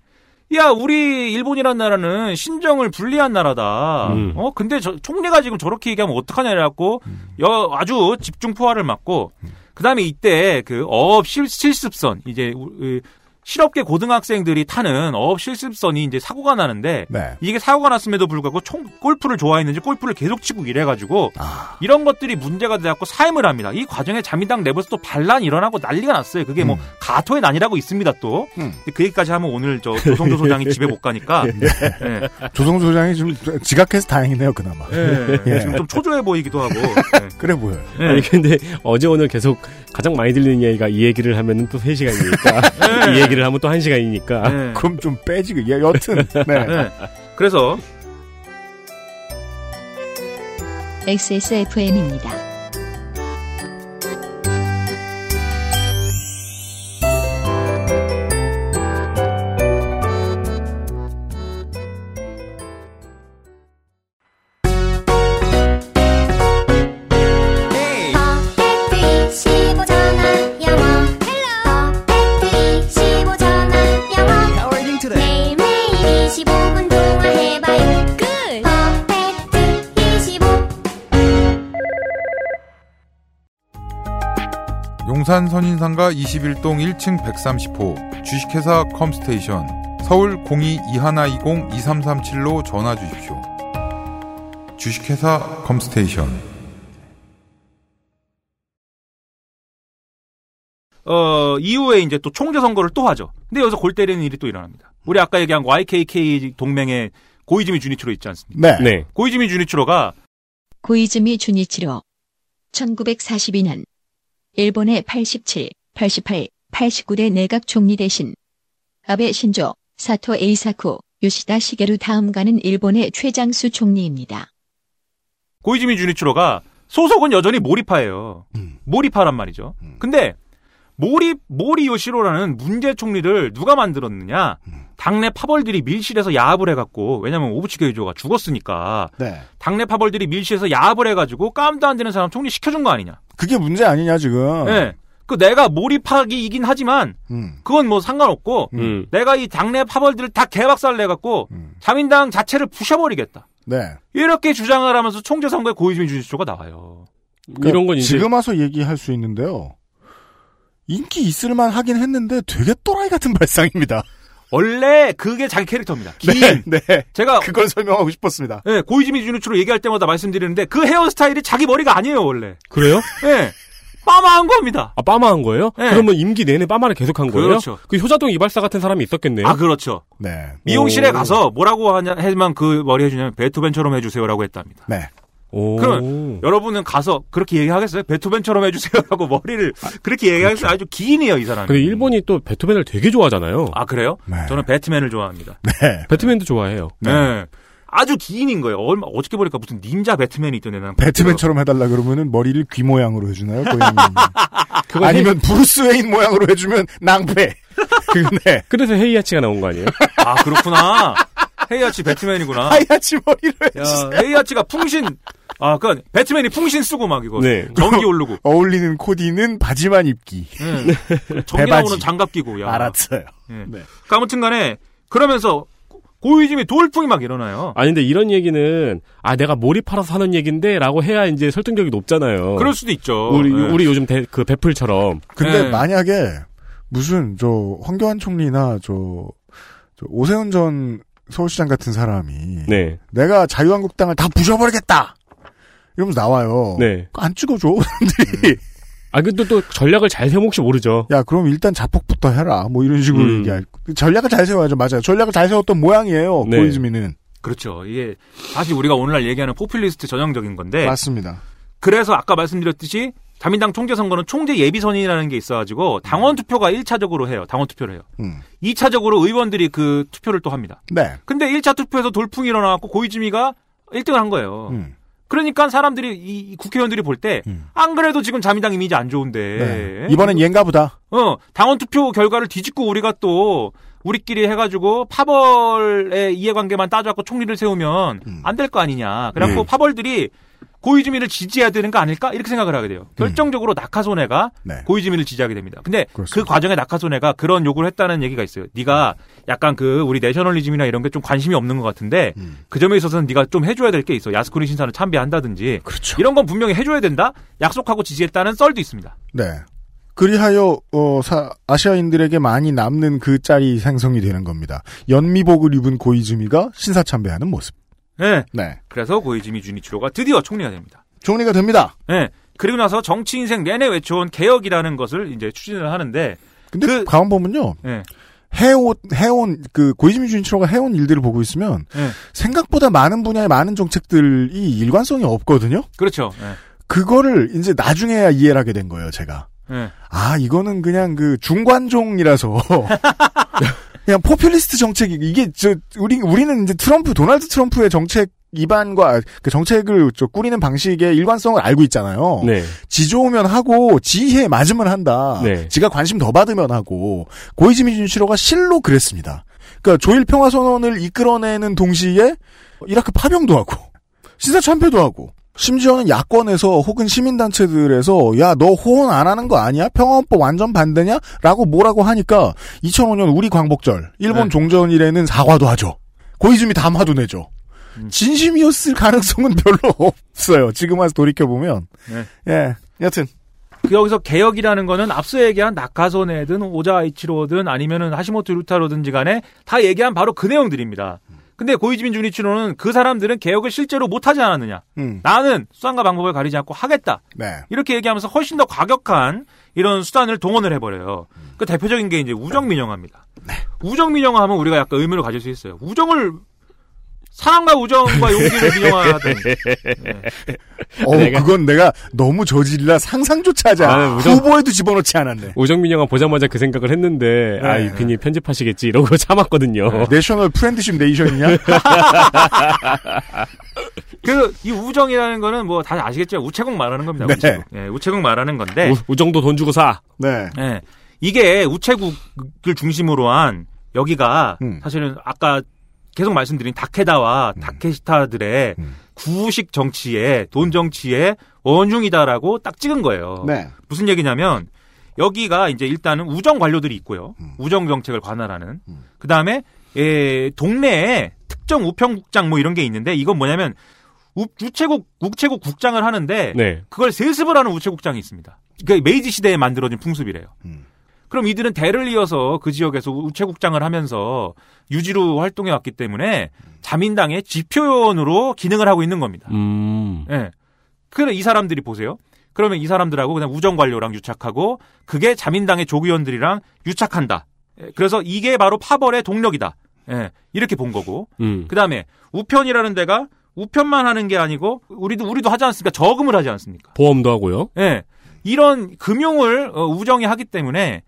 야, 우리 일본이라는 나라는 신정을 분리한 나라다. 음. 어, 근데 저, 총리가 지금 저렇게 얘기하면 어떡하냐 이래갖고 여, 아주 집중 포화를 맞고 그다음에 이때 그 어업 실, 실습선 이제 우- 그 실업계 고등학생들이 타는 어업 실습선이 이제 사고가 나는데 네. 이게 사고가 났음에도 불구하고 총 골프를 좋아했는지 골프를 계속 치고 이래가지고 아. 이런 것들이 문제가 돼갖고 사임을 합니다. 이 과정에 자민당 내부에서 또 반란이 일어나고 난리가 났어요. 그게 뭐 가토의 난이라고 있습니다 또. 음. 그 얘기까지 하면 오늘 저 조성조 소장이 집에 못 가니까. 예. 조성조 소장이 좀 지각해서 다행이네요, 그나마. 예. 예. 지금 좀 초조해 보이기도 하고. 예. 그래 보여요. 예. 아니 근데 어제 오늘 계속 가장 많이 들리는 얘기가 이 얘기를 하면은 또 3시간이니까 네. 이 얘기 를 하면 또 1시간이니까 예. 그럼 좀 빼지. 예, 여튼. 네. 예. 그래서 XSFM입니다. 용산 선인상가 21동 1층 130호 주식회사 컴스테이션 서울 02-2120-2337로 전화 주십시오. 주식회사 컴스테이션 어 이후에 이제 또 총재 선거를 또 하죠. 근데 여기서 골 때리는 일이 또 일어납니다. 우리 아까 얘기한 YKK 동맹의 고이즈미 주니치로 있지 않습니까? 네. 네. 고이즈미 주니치로가 고이즈미 준이치로 1942년 일본의 87, 88, 89대 내각 총리 대신 아베 신조, 사토 에이사쿠, 요시다 시게루 다음가는 일본의 최장수 총리입니다. 고이즈미 준이치로가 소속은 여전히 모리파예요. 모리파란 말이죠. 근데 모리 모리 요시로라는 문제 총리를 누가 만들었느냐? 당내 파벌들이 밀실에서 야합을 해갖고 왜냐면 오부치 게이조가 죽었으니까 네. 당내 파벌들이 밀실에서 야합을 해가지고 깜도 안 되는 사람 총리 시켜준 거 아니냐? 그게 문제 아니냐, 지금. 예. 그 내가 몰입하기이긴 하지만 음. 그건 뭐 상관없고 음. 내가 이 당내 파벌들을 다 개박살 내갖고 자민당 자체를 부셔버리겠다. 네. 이렇게 주장을 하면서 총재 선거에 고이즈미 주지초가 나와요. 이런 건 이제 지금 와서 얘기할 수 있는데요. 인기 있을만 하긴 했는데 되게 또라이 같은 발상입니다. 원래 그게 자기 캐릭터입니다. 긴. 네, 네. 제가 그걸 설명하고 싶었습니다. 예, 고이즈미 주니치로 얘기할 때마다 말씀드리는데 그 헤어스타일이 자기 머리가 아니에요 원래. 그래요? 예, 빠마한 겁니다. 아 빠마한 거예요? 네. 그러면 임기 내내 빠마를 계속한 거예요? 그렇죠. 그 효자동 이발사 같은 사람이 있었겠네요. 아 그렇죠. 네. 미용실에 오. 가서 뭐라고 하냐 하면 그 머리 해주냐면 베토벤처럼 해주세요라고 했답니다. 네. 오. 그럼 여러분은 가서 그렇게 얘기하겠어요? 베토벤처럼 해주세요라고 머리를 그렇게 얘기하겠어요? 아주 기인이에요 이 사람이. 근데 일본이 또 베토벤을 되게 좋아하잖아요. 아 그래요? 네. 저는 배트맨을 좋아합니다. 네. 배트맨도 좋아해요. 네. 아주 기인인 거예요. 얼마 어저께 보니까 무슨 닌자 배트맨이 있던데 난 배트맨처럼 해달라 그러면은 머리를 귀 모양으로 해주나요? 고양이. 그거 아니면 브루스 웨인 모양으로 해주면 낭패. 네. 그래서 헤이아치가 나온 거 아니에요? 아 그렇구나. 헤이아치 배트맨이구나. 하얗지 머리를 야, 해주세요. 헤이아치가 풍신 아, 그 배트맨이 풍신 쓰고 막 이거 네. 전기 오르고 어울리는 코디는 바지만 입기. 예. 전기 배바지. 나오는 장갑 끼고 야. 알았어요. 예. 네. 그 아무튼간에 그러면서 고위직이 돌풍이 막 일어나요. 아니 근데 이런 얘기는 아 내가 몰입하라서 하는 얘기인데라고 해야 이제 설득력이 높잖아요. 그럴 수도 있죠. 우리 네. 우리 요즘 대, 그 배플처럼. 근데 네. 만약에 무슨 저 황교안 총리나 저, 저 오세훈 전 서울시장 같은 사람이 네. 내가 자유한국당을 다 부셔버리겠다 이러면서 나와요. 네. 안 찍어줘 사람들이. 아 근데 또 전략을 잘 세우면 혹시 모르죠. 야 그럼 일단 자폭부터 해라. 뭐 이런 식으로 음. 얘기할. 전략을 잘 세워야죠. 맞아요. 전략을 잘 세웠던 모양이에요. 네. 고이즈미는 그렇죠. 이게 사실 우리가 오늘날 얘기하는 포퓰리스트 전형적인 건데 맞습니다. 그래서 아까 말씀드렸듯이 자민당 총재 선거는 총재 예비선이라는 게 있어가지고 당원 투표가 1차적으로 해요. 당원 투표를 해요. 음. 2차적으로 의원들이 그 투표를 또 합니다. 네. 근데 1차 투표에서 돌풍이 일어나고 고이즈미가 1등을 한 거예요. 음. 그러니까 사람들이 이, 이 국회의원들이 볼 때안 그래도 지금 자민당 이미지 안 좋은데 네. 이번엔 얘인가 보다. 어 당원 투표 결과를 뒤집고 우리가 또 우리끼리 해가지고 파벌의 이해관계만 따져갖고 총리를 세우면 음. 안될 거 아니냐. 그래갖고 음. 파벌들이 고이즈미를 지지해야 되는 거 아닐까 이렇게 생각을 하게 돼요. 결정적으로 낙하손해가 네. 고이즈미를 지지하게 됩니다. 근데 그 과정에 낙하손해가 그런 요구를 했다는 얘기가 있어요. 네가 약간 그 우리 내셔널리즘이나 이런 게 좀 관심이 없는 것 같은데 그 점에 있어서는 네가 좀 해줘야 될 게 있어. 야스쿠니 신사를 참배한다든지 이런 건 분명히 해줘야 된다. 약속하고 지지했다는 썰도 있습니다. 네. 그리하여 어, 사- 아시아인들에게 많이 남는 그 짤이 생성이 되는 겁니다. 연미복을 입은 고이즈미가 신사참배하는 모습. 네. 네. 그래서 고이즈미 주니치로가 드디어 총리가 됩니다. 총리가 됩니다. 네. 그리고 나서 정치 인생 내내 외쳐온 개혁이라는 것을 이제 추진을 하는데 근데 그 가만 보면요. 네. 해온 해온 그 고이즈미 주니치로가 해온 일들을 보고 있으면 네. 생각보다 많은 분야의 많은 정책들이 일관성이 없거든요. 그렇죠. 네. 그거를 이제 나중에야 이해를 하게 된 거예요, 제가. 네. 아, 이거는 그냥 그 중관종이라서 그냥 포퓰리스트 정책이 이게 저 우리 우리는 이제 트럼프 도널드 트럼프의 정책 입안과 그 정책을 저 꾸리는 방식의 일관성을 알고 있잖아요. 네. 지 좋으면 하고 지혜에 맞으면 한다. 네. 지가 관심 더 받으면 하고 고이즈미 준시로가 실로 그랬습니다. 그러니까 조일 평화 선언을 이끌어내는 동시에 이라크 파병도 하고 시사 참패도 하고 심지어는 야권에서 혹은 시민단체들에서 야 너 호언 안 하는 거 아니야? 평화헌법 완전 반대냐? 라고 뭐라고 하니까 2005년 우리 광복절 일본 네. 종전일에는 사과도 하죠. 고이즈미 담화도 내죠. 음. 진심이었을 가능성은 별로 없어요. 지금 와서 돌이켜보면. 네. 예. 여튼. 그 여기서 개혁이라는 거는 앞서 얘기한 나카소네든 오자이치로든 아니면은 하시모토 루타로든지 간에 다 얘기한 바로 그 내용들입니다. 근데 고이즈미 준이치로는 그 사람들은 개혁을 실제로 못하지 않았느냐. 음. 나는 수단과 방법을 가리지 않고 하겠다. 네. 이렇게 얘기하면서 훨씬 더 과격한 이런 수단을 동원을 해버려요. 그 대표적인 게 이제 우정민영화입니다. 우정민영화 하면 우리가 약간 의문을 가질 수 있어요. 우정을 사랑과 우정과 용기를 민영화하던 어, 내가- 그건 내가 너무 저질이라 상상조차 하지 않아. 아, 우정- 후보에도 집어넣지 않았네. 우정민영화 보자마자 그 생각을 했는데 아 네. 유핀이 편집하시겠지 이러고 참았거든요. national friendship nation이냐? 그 이 우정이라는 거는 뭐 다들 아시겠지만 우체국 말하는 겁니다. 네. 우체국. 예, 우체국 말하는 건데 우, 우정도 돈 주고 사. 네. 예, 이게 우체국을 중심으로 한 여기가 음. 사실은 아까 계속 말씀드린 다케다와 다케시타들의 구식 정치에 돈 정치의 원흉이다라고 딱 찍은 거예요. 네. 무슨 얘기냐면 여기가 이제 일단은 우정 관료들이 있고요. 음. 우정 정책을 관할하는. 그 다음에 예, 동네에 특정 우편국장 뭐 이런 게 있는데 이건 뭐냐면 우, 우체국 우체국 국장을 하는데 네. 그걸 세습을 하는 우체국장이 있습니다. 그러니까 메이지 시대에 만들어진 풍습이래요. 음. 그럼 이들은 대를 이어서 그 지역에서 우체국장을 하면서 유지로 활동해 왔기 때문에 자민당의 지표원으로 기능을 하고 있는 겁니다. 음. 예. 그래 이 사람들이 보세요. 그러면 이 사람들하고 그냥 우정 관료랑 유착하고 그게 자민당의 조기원들이랑 유착한다. 예, 그래서 이게 바로 파벌의 동력이다. 예, 이렇게 본 거고. 음. 그다음에 우편이라는 데가 우편만 하는 게 아니고 우리도 우리도 하지 않습니까? 저금을 하지 않습니까? 보험도 하고요. 예. 이런 금융을 어, 우정이 하기 때문에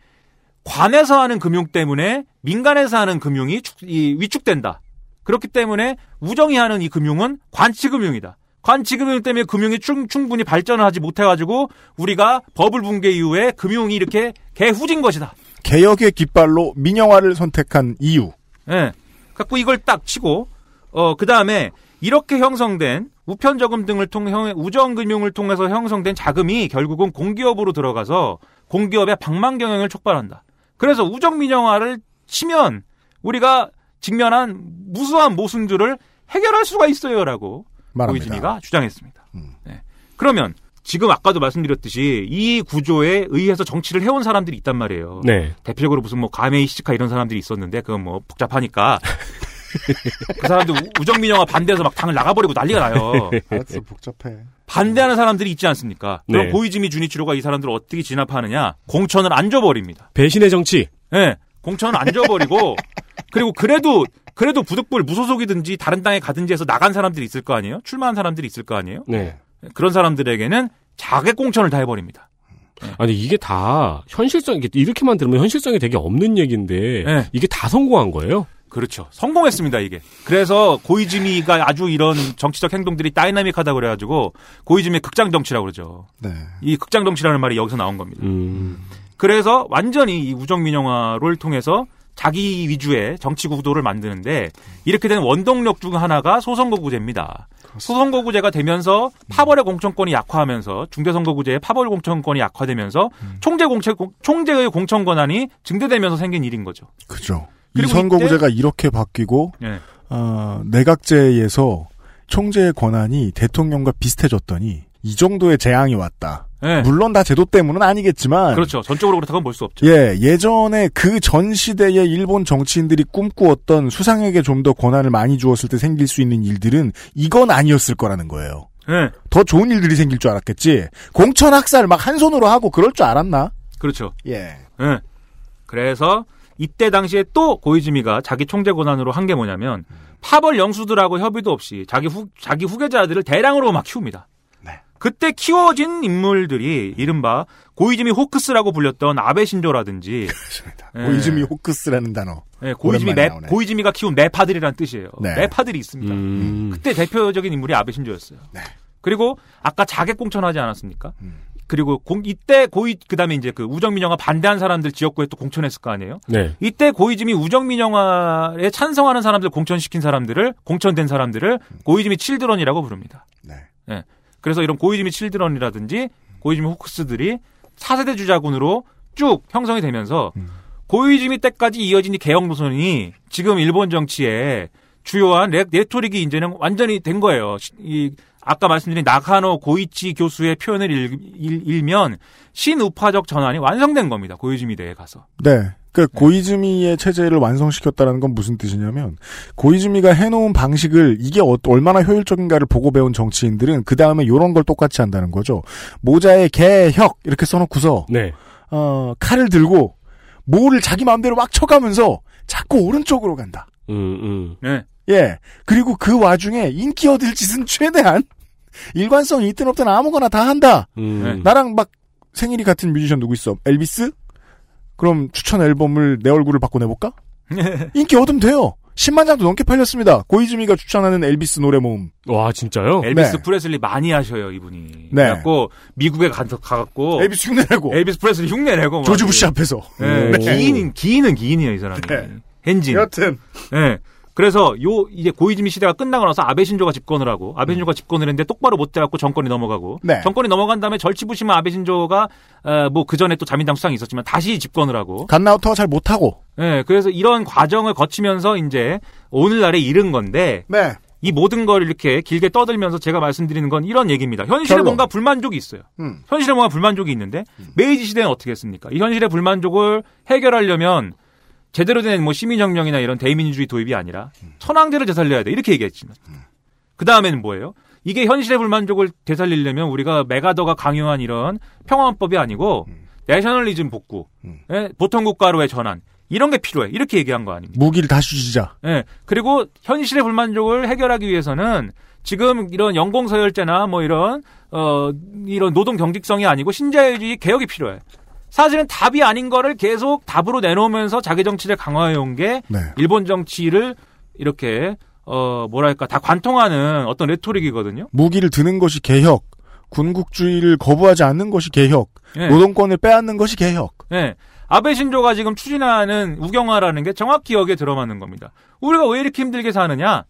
관에서 하는 금융 때문에 민간에서 하는 금융이 축- 이 위축된다. 그렇기 때문에 우정이 하는 이 금융은 관치금융이다. 관치금융 때문에 금융이 충, 충분히 발전을 하지 못해가지고 우리가 버블 붕괴 이후에 금융이 이렇게 개후진 것이다. 개혁의 깃발로 민영화를 선택한 이유. 예. 갖고 이걸 딱 치고 어 그 다음에 이렇게 형성된 우편 저금 등을 통해 우정 금융을 통해서 형성된 자금이 결국은 공기업으로 들어가서 공기업의 방만 경영을 촉발한다. 그래서 우정 민영화를 치면 우리가 직면한 무수한 모순들을 해결할 수가 있어요라고. 고이즈미가 주장했습니다. 네. 그러면 지금 아까도 말씀드렸듯이 이 구조에 의해서 정치를 해온 사람들이 있단 말이에요. 네. 대표적으로 무슨 뭐 가메이 시카 이런 사람들이 있었는데 그건 뭐 복잡하니까 그 사람들 우- 우정민 영화 반대해서 막 당을 나가버리고 난리가 나요. 알았어, 복잡해. 반대하는 사람들이 있지 않습니까? 그럼 네. 고이즈미 주니치로가 이 사람들을 어떻게 진압하느냐? 공천을 안 줘버립니다. 배신의 정치. 예, 공천을 안 줘버리고 그리고 그래도 그래도 부득불 무소속이든지 다른 당에 가든지 해서 나간 사람들이 있을 거 아니에요? 출마한 사람들이 있을 거 아니에요? 네. 그런 사람들에게는 자객 공천을 다 해버립니다. 아니 이게 다 현실성 이렇게만 들으면 현실성이 되게 없는 얘기인데 네. 이게 다 성공한 거예요? 그렇죠. 성공했습니다, 이게. 그래서 고이즈미가 아주 이런 정치적 행동들이 다이나믹하다 고 그래가지고 고이즈미의 극장 정치라고 그러죠. 네. 이 극장 정치라는 말이 여기서 나온 겁니다. 음. 그래서 완전히 이 우정민영화를 통해서 자기 위주의 정치 구도를 만드는데 이렇게 된 원동력 중 하나가 소선거구제입니다. 소선거구제가 되면서 파벌의 공천권이 약화하면서 중대선거구제의 파벌 공천권이 약화되면서 총재 공채 총재의 공천 권한이 증대되면서 생긴 일인 거죠. 그죠. 이 그리고 선거구제가 이렇게 바뀌고 예. 어, 내각제에서 총재의 권한이 대통령과 비슷해졌더니 이 정도의 재앙이 왔다. 예. 물론 다 제도 때문은 아니겠지만 그렇죠. 전적으로 그렇다고 볼 수 없죠. 예, 예전에 그 전 시대의 일본 정치인들이 꿈꾸었던 수상에게 좀 더 권한을 많이 주었을 때 생길 수 있는 일들은 이건 아니었을 거라는 거예요. 예. 더 좋은 일들이 생길 줄 알았겠지. 공천 학살 막 한 손으로 하고 그럴 줄 알았나? 그렇죠. 예. 예. 그래서 이때 당시에 또 고이즈미가 자기 총재 권한으로 한 게 뭐냐면 파벌 영수들하고 협의도 없이 자기 후 자기 후계자들을 대량으로 막 키웁니다. 그때 키워진 인물들이 이른바 고이즈미 호크스라고 불렸던 아베 신조라든지 예. 고이즈미 호크스라는 단어. 예, 고이즈미 나오네. 고이즈미가 키운 매파들이라는 뜻이에요. 네. 매파들이 있습니다. 음. 그때 대표적인 인물이 아베 신조였어요. 그리고 아까 자객 공천하지 않았습니까? 그리고 공, 이때 고이 그다음에 이제 그 우정민 영화 반대한 사람들 지역구에 또 공천했을 거 아니에요? 네. 이때 고이즈미 우정민 영화에 찬성하는 사람들 공천시킨 사람들을 공천된 사람들을 고이즈미 칠드런이라고 부릅니다. 네. 그래서 이런 고이즈미 칠드런이라든지 고이즈미 호크스들이 4세대 주자군으로 쭉 형성이 되면서 고이즈미 때까지 이어진 이 개혁 노선이 지금 일본 정치에 주요한 레, 레토릭이 이제는 완전히 된 거예요. 시- 이 아까 말씀드린 나카노 고이치 교수의 표현을 읽, 읽, 면 신우파적 전환이 완성된 겁니다. 고이즈미 대에 가서. 네. 그 고이즈미의 체제를 완성시켰다는 건 무슨 뜻이냐면 고이즈미가 해놓은 방식을 이게 어- 얼마나 효율적인가를 보고 배운 정치인들은 그 다음에 이런 걸 똑같이 한다는 거죠. 모자에 개혁 이렇게 써놓고서 네. 어, 칼을 들고 뭐를 자기 마음대로 막 쳐가면서 자꾸 오른쪽으로 간다. 음, 음. 네. 예. 그리고 그 와중에 인기 얻을 짓은 최대한 일관성이 있든 없든 아무거나 다 한다. 음. 나랑 막 생일이 같은 뮤지션 누구 있어? 엘비스? 그럼 추천 앨범을 내 얼굴을 바꿔 내볼까? 인기 얻으면 돼요. 10만 장도 넘게 팔렸습니다. 고이즈미가 추천하는 엘비스 노래 모음. 와, 진짜요? 엘비스 네. 프레슬리 많이 하셔요, 이분이. 네. 그래갖고 미국에 가서 가갖고 엘비스 흉내내고. 엘비스 프레슬리 흉내내고 막 조지 부시 앞에서. 네. 네. 기인 기인은 기인이에요, 이 사람이. 変人. 여튼. 네. 그래서 요 이제 고이즈미 시대가 끝나고 나서 아베 신조가 집권을 하고 아베 신조가 집권을 했는데 똑바로 못 돼갖고 정권이 넘어가고 네. 정권이 넘어간 다음에 절치부심한 아베 신조가 어, 뭐그 전에 또 자민당 수상이 있었지만 다시 집권을 하고 갓나우터가 잘 못하고. 네, 그래서 이런 과정을 거치면서 이제 오늘날에 이른 건데 네. 이 모든 걸 이렇게 길게 떠들면서 제가 말씀드리는 건 이런 얘기입니다. 현실에 결론. 뭔가 불만족이 있어요. 음. 현실에 뭔가 불만족이 있는데 메이지 시대는 어떻게 했습니까? 이 현실의 불만족을 해결하려면 제대로 된 뭐 시민혁명이나 이런 대민주주의 도입이 아니라 천황제를 되살려야 돼 이렇게 얘기했지만 그 다음에는 뭐예요? 이게 현실의 불만족을 되살리려면 우리가 메가더가 강요한 이런 평화헌법이 아니고 내셔널리즘 복구, 예, 보통 국가로의 전환 이런 게 필요해 이렇게 얘기한 거 아닙니까? 무기를 다시 주시자. 예. 그리고 현실의 불만족을 해결하기 위해서는 지금 이런 연공 서열제나 뭐 이런 어 이런 노동 경직성이 아니고 신자유주의 개혁이 필요해. 사실은 답이 아닌 거를 계속 답으로 내놓으면서 자기 정치를 강화해 온게 네. 일본 정치를 이렇게 어 뭐랄까 다 관통하는 어떤 레토릭이거든요. 무기를 드는 것이 개혁. 군국주의를 거부하지 않는 것이 개혁. 예. 노동권을 빼앗는 것이 개혁. 예. 아베 신조가 지금 추진하는 우경화라는 게 정확히 여기에 들어맞는 겁니다. 우리가 왜 이렇게 힘들게 사느냐?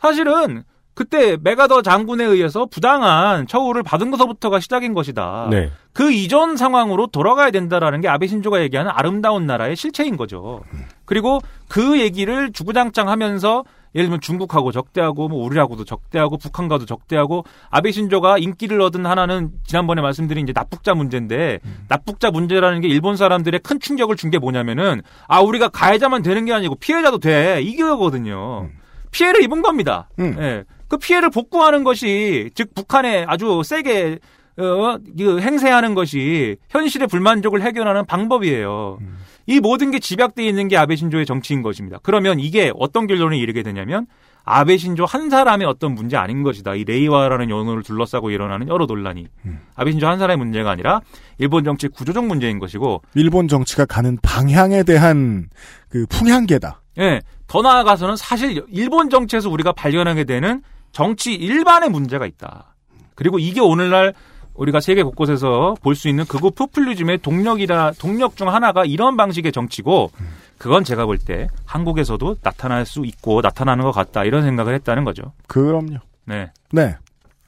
사실은 그때 메가더 장군에 의해서 부당한 처우를 받은 것부터가 시작인 것이다. 네. 그 이전 상황으로 돌아가야 된다라는 게 아베 신조가 얘기하는 아름다운 나라의 실체인 거죠. 그리고 그 얘기를 주구장창 하면서 예를 들면 중국하고 적대하고 뭐 우리하고도 적대하고 북한과도 적대하고 아베 신조가 인기를 얻은 하나는 지난번에 말씀드린 이제 납북자 문제인데 납북자 문제라는 게 일본 사람들의 큰 충격을 준 게 뭐냐면은 아 우리가 가해자만 되는 게 아니고 피해자도 돼 이거거든요. 피해를 입은 겁니다. 예. 그 피해를 복구하는 것이 즉 북한에 아주 세게 어, 그 행세하는 것이 현실의 불만족을 해결하는 방법이에요. 이 모든 게 집약되어 있는 게 아베 신조의 정치인 것입니다. 그러면 이게 어떤 결론에 이르게 되냐면 아베 신조 한 사람의 어떤 문제 아닌 것이다. 이 레이와라는 연호를 둘러싸고 일어나는 여러 논란이 아베 신조 한 사람의 문제가 아니라 일본 정치 구조적 문제인 것이고 일본 정치가 가는 방향에 대한 그 풍향계다. 예, 더 나아가서는 사실 일본 정치에서 우리가 발견하게 되는 정치 일반의 문제가 있다. 그리고 이게 오늘날 우리가 세계 곳곳에서 볼 수 있는 극우 포퓰리즘의 동력이라 동력 중 하나가 이런 방식의 정치고 그건 제가 볼 때 한국에서도 나타날 수 있고 나타나는 것 같다 이런 생각을 했다는 거죠. 그럼요. 네. 네.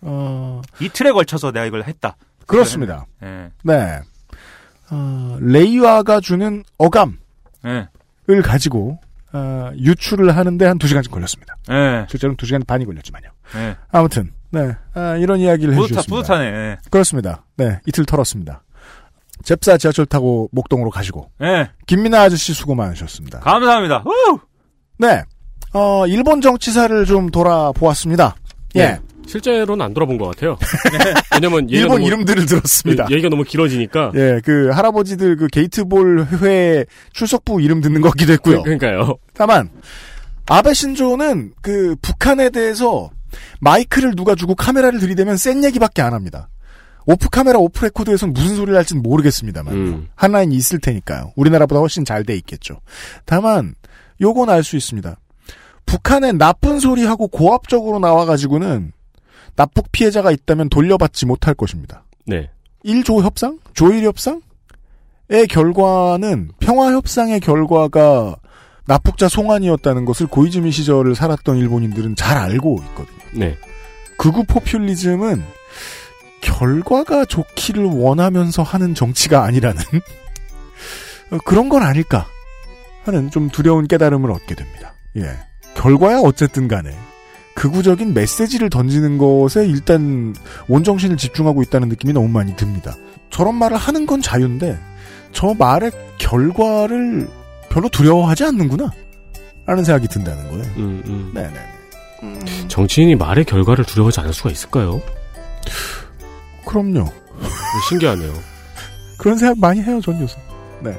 어, 이 틀에 걸쳐서 내가 이걸 했다. 그렇습니다. 네. 네. 어, 레이와가 주는 어감을 네. 가지고 어, 유출을 하는데 한두 시간쯤 걸렸습니다. 네. 실제로는 두 시간 반이 걸렸지만요. 네. 아무튼 네 아, 이런 이야기를 뿌듯하, 해주셨습니다. 뿌듯하네. 네. 그렇습니다. 네 이틀 털었습니다. 잽사 지하철 타고 목동으로 가시고 네. 김민아 아저씨 수고 많으셨습니다. 감사합니다. 후! 네. 어, 일본 정치사를 좀 돌아보았습니다. 예. 네. 실제로는 안 돌아본 것 같아요. 왜냐면 일본 너무- 이름들을 들었습니다. 예, 얘기가 너무 길어지니까. 예, 그 할아버지들 그 게이트볼 회 출석부 이름 듣는 것 같기도 했고요. 그, 그러니까요. 다만 아베 신조는 그 북한에 대해서 마이크를 누가 주고 카메라를 들이대면 센 얘기밖에 안 합니다. off camera off record에선 무슨 소리를 할지는 모르겠습니다만 음. 한 라인이 있을 테니까요. 우리나라보다 훨씬 잘 돼 있겠죠. 다만 요건 알 수 있습니다. 북한에 나쁜 소리 하고 고압적으로 나와가지고는 납북 피해자가 있다면 돌려받지 못할 것입니다. 네. 일조 협상? 조일 협상의 결과는 평화 협상의 결과가 납북자 송환이었다는 것을 고이즈미 시절을 살았던 일본인들은 잘 알고 있거든요. 네. 극우 포퓰리즘은 결과가 좋기를 원하면서 하는 정치가 아니라는 어, 그런 건 아닐까 하는 좀 두려운 깨달음을 얻게 됩니다. 예. 결과야 어쨌든 간에 극우적인 메시지를 던지는 것에 일단 온정신을 집중하고 있다는 느낌이 너무 많이 듭니다. 저런 말을 하는 건 자유인데 저 말의 결과를 별로 두려워하지 않는구나 라는 생각이 든다는 거예요. 음, 음. 네네. 정치인이 말의 결과를 두려워하지 않을 수가 있을까요? 그럼요. 신기하네요. 그런 생각 많이 해요, 전 요새. 네.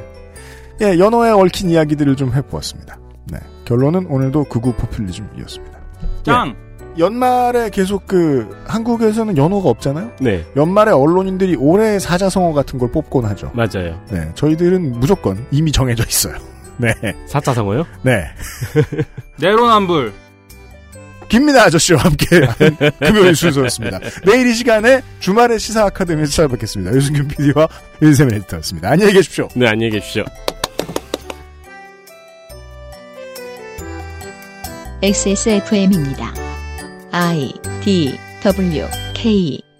예, 연어에 얽힌 이야기들을 좀 해보았습니다. 네. 결론은 오늘도 극우 포퓰리즘이었습니다. 짱! 예, 연말에 계속 그, 한국에서는 연어가 없잖아요? 네. 연말에 언론인들이 올해 사자성어 같은 걸 뽑곤 하죠. 맞아요. 네. 저희들은 무조건 이미 정해져 있어요. 네. 사자성어요? 네. 내로남불. 김민아 아저씨와 함께 금요일 순서였습니다. 내일 이 시간에 주말의 시사 아카데미에서 찾아뵙겠습니다. 유승균 PD와 윤세민 에디터였습니다. 안녕히 계십시오. 네, 안녕히 계십시오. XSFM입니다. I D W K